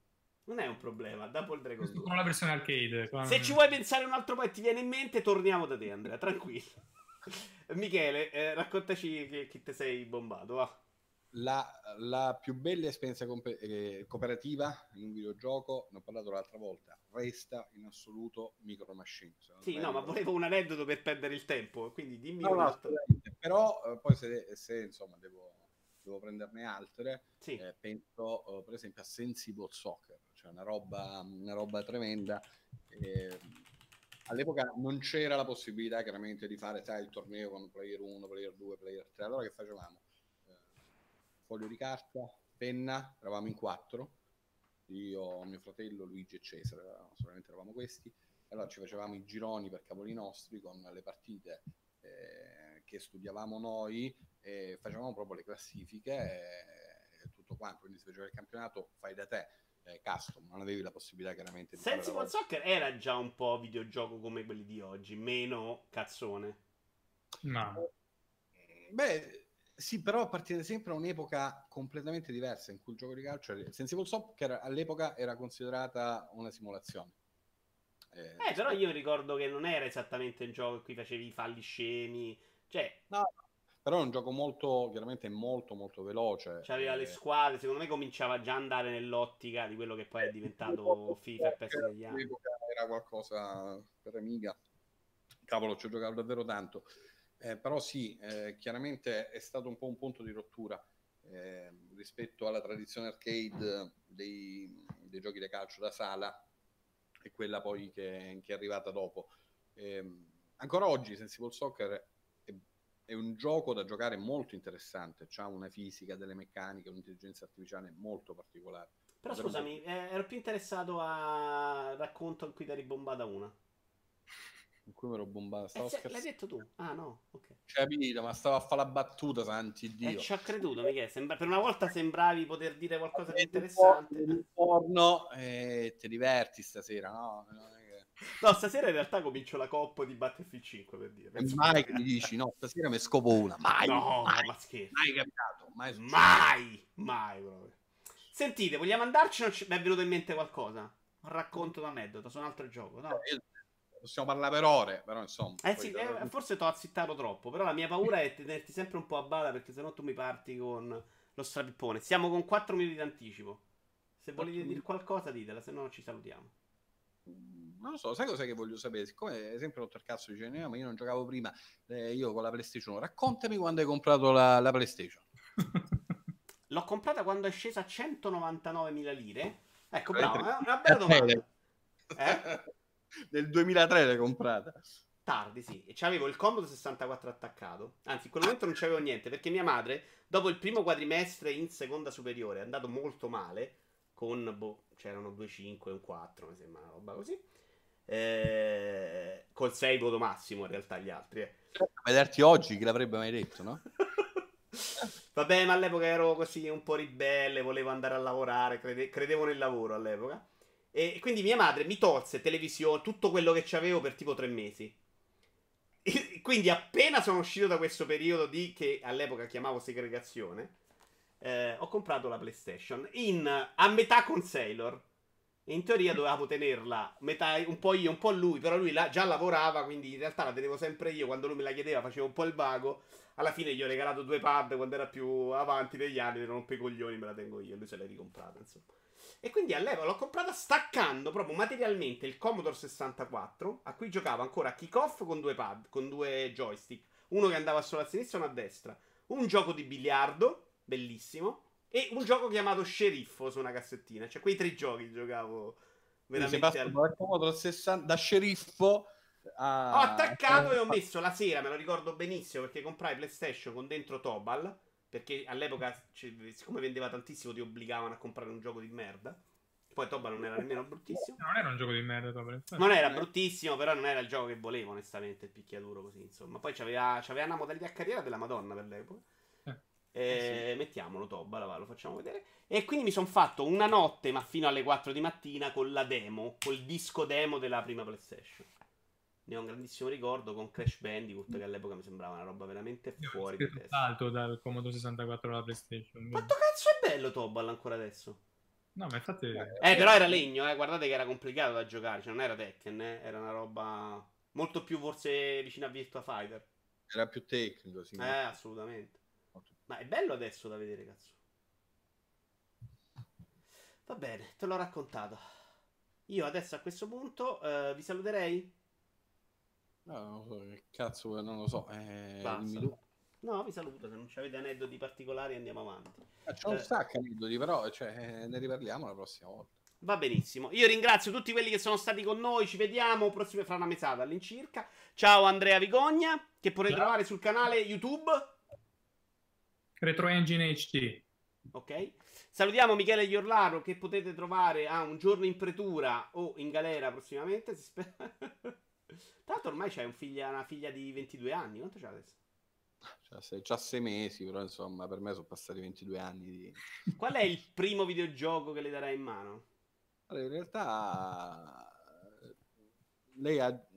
Non è un problema, Double Dragon 2. Con la versione arcade. Con... Se ci vuoi pensare un altro po' e ti viene in mente, torniamo da te, Andrea, tranquillo. Michele, eh, raccontaci che, che ti sei bombato, va. la, la, più bella esperienza comp- eh, cooperativa in un videogioco, ne ho parlato l'altra volta, resta in assoluto Micro Machine. Sì, no, ma volevo un aneddoto per perdere il tempo, quindi dimmi no, no, Però eh, poi se, se, insomma devo, devo prenderne altre, sì. eh, penso eh, per esempio a Sensible Soccer, cioè una roba, una roba tremenda. Eh, all'epoca non c'era la possibilità chiaramente di fare sai, il torneo con player 1, player 2, player 3. Allora che facevamo? Eh, foglio di carta, penna, eravamo in quattro, io, mio fratello, Luigi e Cesare, solamente eravamo questi. Allora ci facevamo i gironi per cavoli nostri con le partite eh, che studiavamo noi e facevamo proprio le classifiche e, e tutto quanto. Quindi si faceva il campionato fai da te eh, custom, non avevi la possibilità chiaramente di Sensible Soccer era già un po' videogioco come quelli di oggi, meno cazzone. No. Beh, sì, però appartiene sempre a un'epoca completamente diversa in cui il gioco di calcio, Sensible Soccer all'epoca era considerata una simulazione. Eh, eh però io ricordo che non era esattamente un gioco in cui facevi i falli scemi, cioè... No, però è un gioco molto, chiaramente molto, molto veloce. C'aveva eh... le squadre, secondo me cominciava già ad andare nell'ottica di quello che poi è diventato FIFA e PES degli anni. Era qualcosa per Amiga. Cavolo, ci ho giocato davvero tanto. Eh, però sì, eh, chiaramente è stato un po' un punto di rottura eh, rispetto alla tradizione arcade dei, dei, giochi da calcio da sala e quella poi che, che è arrivata dopo. Ehm, ancora oggi Sensible Soccer è un gioco da giocare molto interessante, ha una fisica, delle meccaniche, un'intelligenza artificiale molto particolare. Però scusami. Eh, ero più interessato a racconto in cui ti eri bombata una. In cui mi ero bombata, stavo eh, se, L'hai detto tu? Ah no, ok. Capito, ma stavo a fare la battuta, santi Dio. Eh, ci ho creduto, Michele, Sembra... per una volta sembravi poter dire qualcosa di interessante. Un porno e ti diverti stasera, no? No, stasera in realtà comincio la coppa di Battlefield 5 per dire. Mai che mi dici no, stasera mi scopo una. Mai. No, mai, ma scherzo. Mai capitato. Mai, mai, mai proprio. Sentite, vogliamo andarci? Non ci... mi è venuto in mente qualcosa? Un racconto d'aneddoto su un altro gioco, no? Eh, possiamo parlare per ore, però insomma. Eh sì, eh, forse ti ho azzittato troppo, però la mia paura è tenerti sempre un po' a bada perché sennò tu mi parti con lo strapippone. Siamo con 4 minuti di anticipo. Se volete dire qualcosa ditela, se no ci salutiamo non lo so, sai cosa che voglio sapere? Siccome sempre rotto il cazzo dice, no, ma io non giocavo prima, eh, io con la PlayStation, raccontami quando hai comprato la, la PlayStation. L'ho comprata quando è scesa a 199.000 lire. Ecco, bravo, è una bella domanda. Eh? Nel 2003 l'hai comprata. Tardi, sì. E c'avevo il Comodo 64 attaccato. Anzi, in quel momento non c'avevo niente, perché mia madre, dopo il primo quadrimestre in seconda superiore, è andato molto male, con, boh, c'erano 2-5 e un 4, mi sembra una roba così. Eh, col 6 voto massimo in realtà gli altri. Eh. Vederti oggi, chi l'avrebbe mai detto, no? Vabbè, ma all'epoca ero così un po' ribelle, volevo andare a lavorare, crede- credevo nel lavoro all'epoca. E quindi mia madre mi tolse televisione, tutto quello che c'avevo per tipo tre mesi. E quindi appena sono uscito da questo periodo di che all'epoca chiamavo segregazione, eh, ho comprato la PlayStation in, a metà con Sailor. In teoria dovevo tenerla metà, un po' io, un po' lui, però lui la, già lavorava, quindi in realtà la tenevo sempre io. Quando lui me la chiedeva facevo un po' il vago. Alla fine gli ho regalato due pad quando era più avanti degli anni, non rompe i coglioni, me la tengo io. Lui se l'ha ricomprata, insomma. E quindi all'epoca l'ho comprata staccando proprio materialmente il Commodore 64, a cui giocavo ancora a kick-off con due pad, con due joystick. Uno che andava solo a sinistra e uno a destra. Un gioco di biliardo bellissimo. E un gioco chiamato Sceriffo su una cassettina. Cioè, quei tre giochi giocavo veramente. Al... Da, 60, da sceriffo a... Ho attaccato e ho messo la sera, me lo ricordo benissimo, perché comprai PlayStation con dentro Tobal. Perché all'epoca, cioè, siccome vendeva tantissimo, ti obbligavano a comprare un gioco di merda. Poi Tobal non era nemmeno bruttissimo. Non era un gioco di merda, Tobal. Non era bruttissimo, però non era il gioco che volevo, onestamente, il picchiaduro così, insomma. Poi c'aveva, c'aveva una modalità carriera della Madonna per l'epoca. Eh, sì. Mettiamolo Tobba, lo facciamo vedere. E quindi mi sono fatto una notte, ma fino alle 4 di mattina, con la demo, col disco demo della prima PlayStation. Ne ho un grandissimo ricordo con Crash Bandicoot, che all'epoca mi sembrava una roba veramente fuori di testa. salto dal Comodo 64 alla PlayStation. Quanto cazzo è bello Tobal ancora adesso? No, ma infatti... Eh, però era legno, eh. Guardate che era complicato da giocare. Cioè, non era Tekken, eh. Era una roba molto più forse vicina a Virtua Fighter. Era più tecnico, sì. Eh, assolutamente. Ma è bello adesso da vedere, cazzo. Va bene, te l'ho raccontato. Io adesso a questo punto uh, vi saluterei. No, non so, che cazzo, non lo so. Eh, no, vi saluto. Se non avete aneddoti particolari, andiamo avanti. Eh, c'è un eh. sacco aneddoti, però cioè, ne riparliamo la prossima volta. Va benissimo. Io ringrazio tutti quelli che sono stati con noi. Ci vediamo prossime fra una mesata all'incirca. Ciao Andrea Vigogna, che potete Ciao. trovare sul canale YouTube. Retro Engine HD. Ok. Salutiamo Michele Iorlaro che potete trovare a un giorno in pretura o in galera prossimamente. Si spera. Tra l'altro ormai c'è un figlia, una figlia di 22 anni. Quanto c'ha adesso? Cioè, c'ha 6 mesi, però insomma per me sono passati 22 anni. Di... Qual è il primo videogioco che le darai in mano? Allora, in realtà lei ha...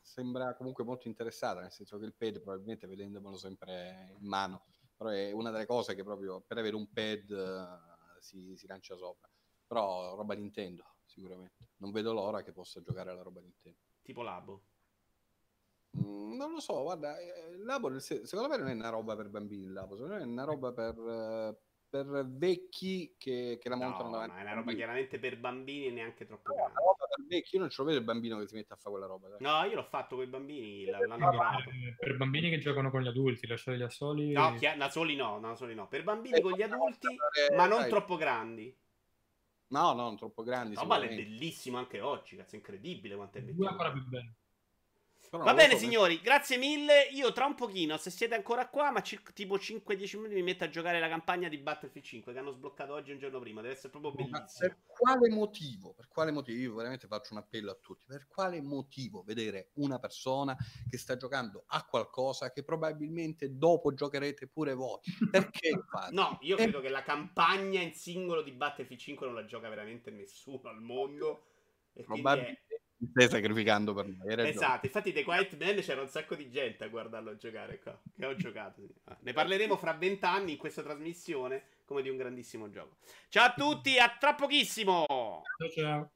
sembra comunque molto interessata, nel senso che il pad probabilmente vedendomelo sempre in mano, però è una delle cose che proprio per avere un pad uh, si, si lancia sopra. Però roba Nintendo, sicuramente. Non vedo l'ora che possa giocare alla roba Nintendo. Tipo Labo. Mm, non lo so, guarda, eh, Labo secondo me non è una roba per bambini, Labo, secondo me è una roba per, eh, per vecchi che, che la montano no, davanti. Ma è una roba chiaramente per bambini e neanche troppo no, grande. Roba per vecchi, io non ce lo vedo il bambino che si mette a fare quella roba. Dai. No, io l'ho fatto con i bambini, l'hanno provato. Per bambini che giocano con gli adulti, lasciateli da soli. No, chi- da soli no, da soli no. Per bambini eh, con gli adulti, eh, ma non dai. troppo grandi. No, no, non troppo grandi. No, ma è bellissimo anche oggi, cazzo, è incredibile quanto è bello. ancora più bello. Però Va bene, so signori, che... grazie mille. Io tra un pochino, se siete ancora qua, ma c- tipo 5-10 minuti mi metto a giocare la campagna di Battlefield 5 che hanno sbloccato oggi un giorno prima. Deve essere proprio bellissimo. per quale motivo? Per quale motivo? Io veramente faccio un appello a tutti. Per quale motivo vedere una persona che sta giocando a qualcosa che probabilmente dopo giocherete pure voi? Perché no, io credo e... che la campagna in singolo di Battlefield 5 non la gioca veramente nessuno al mondo. Probabilmente stai sacrificando per me. Esatto, infatti The Quiet Man c'era un sacco di gente a guardarlo giocare qua, che ho giocato. Ah, ne parleremo fra vent'anni in questa trasmissione come di un grandissimo gioco. Ciao a tutti, a tra pochissimo! Ciao ciao!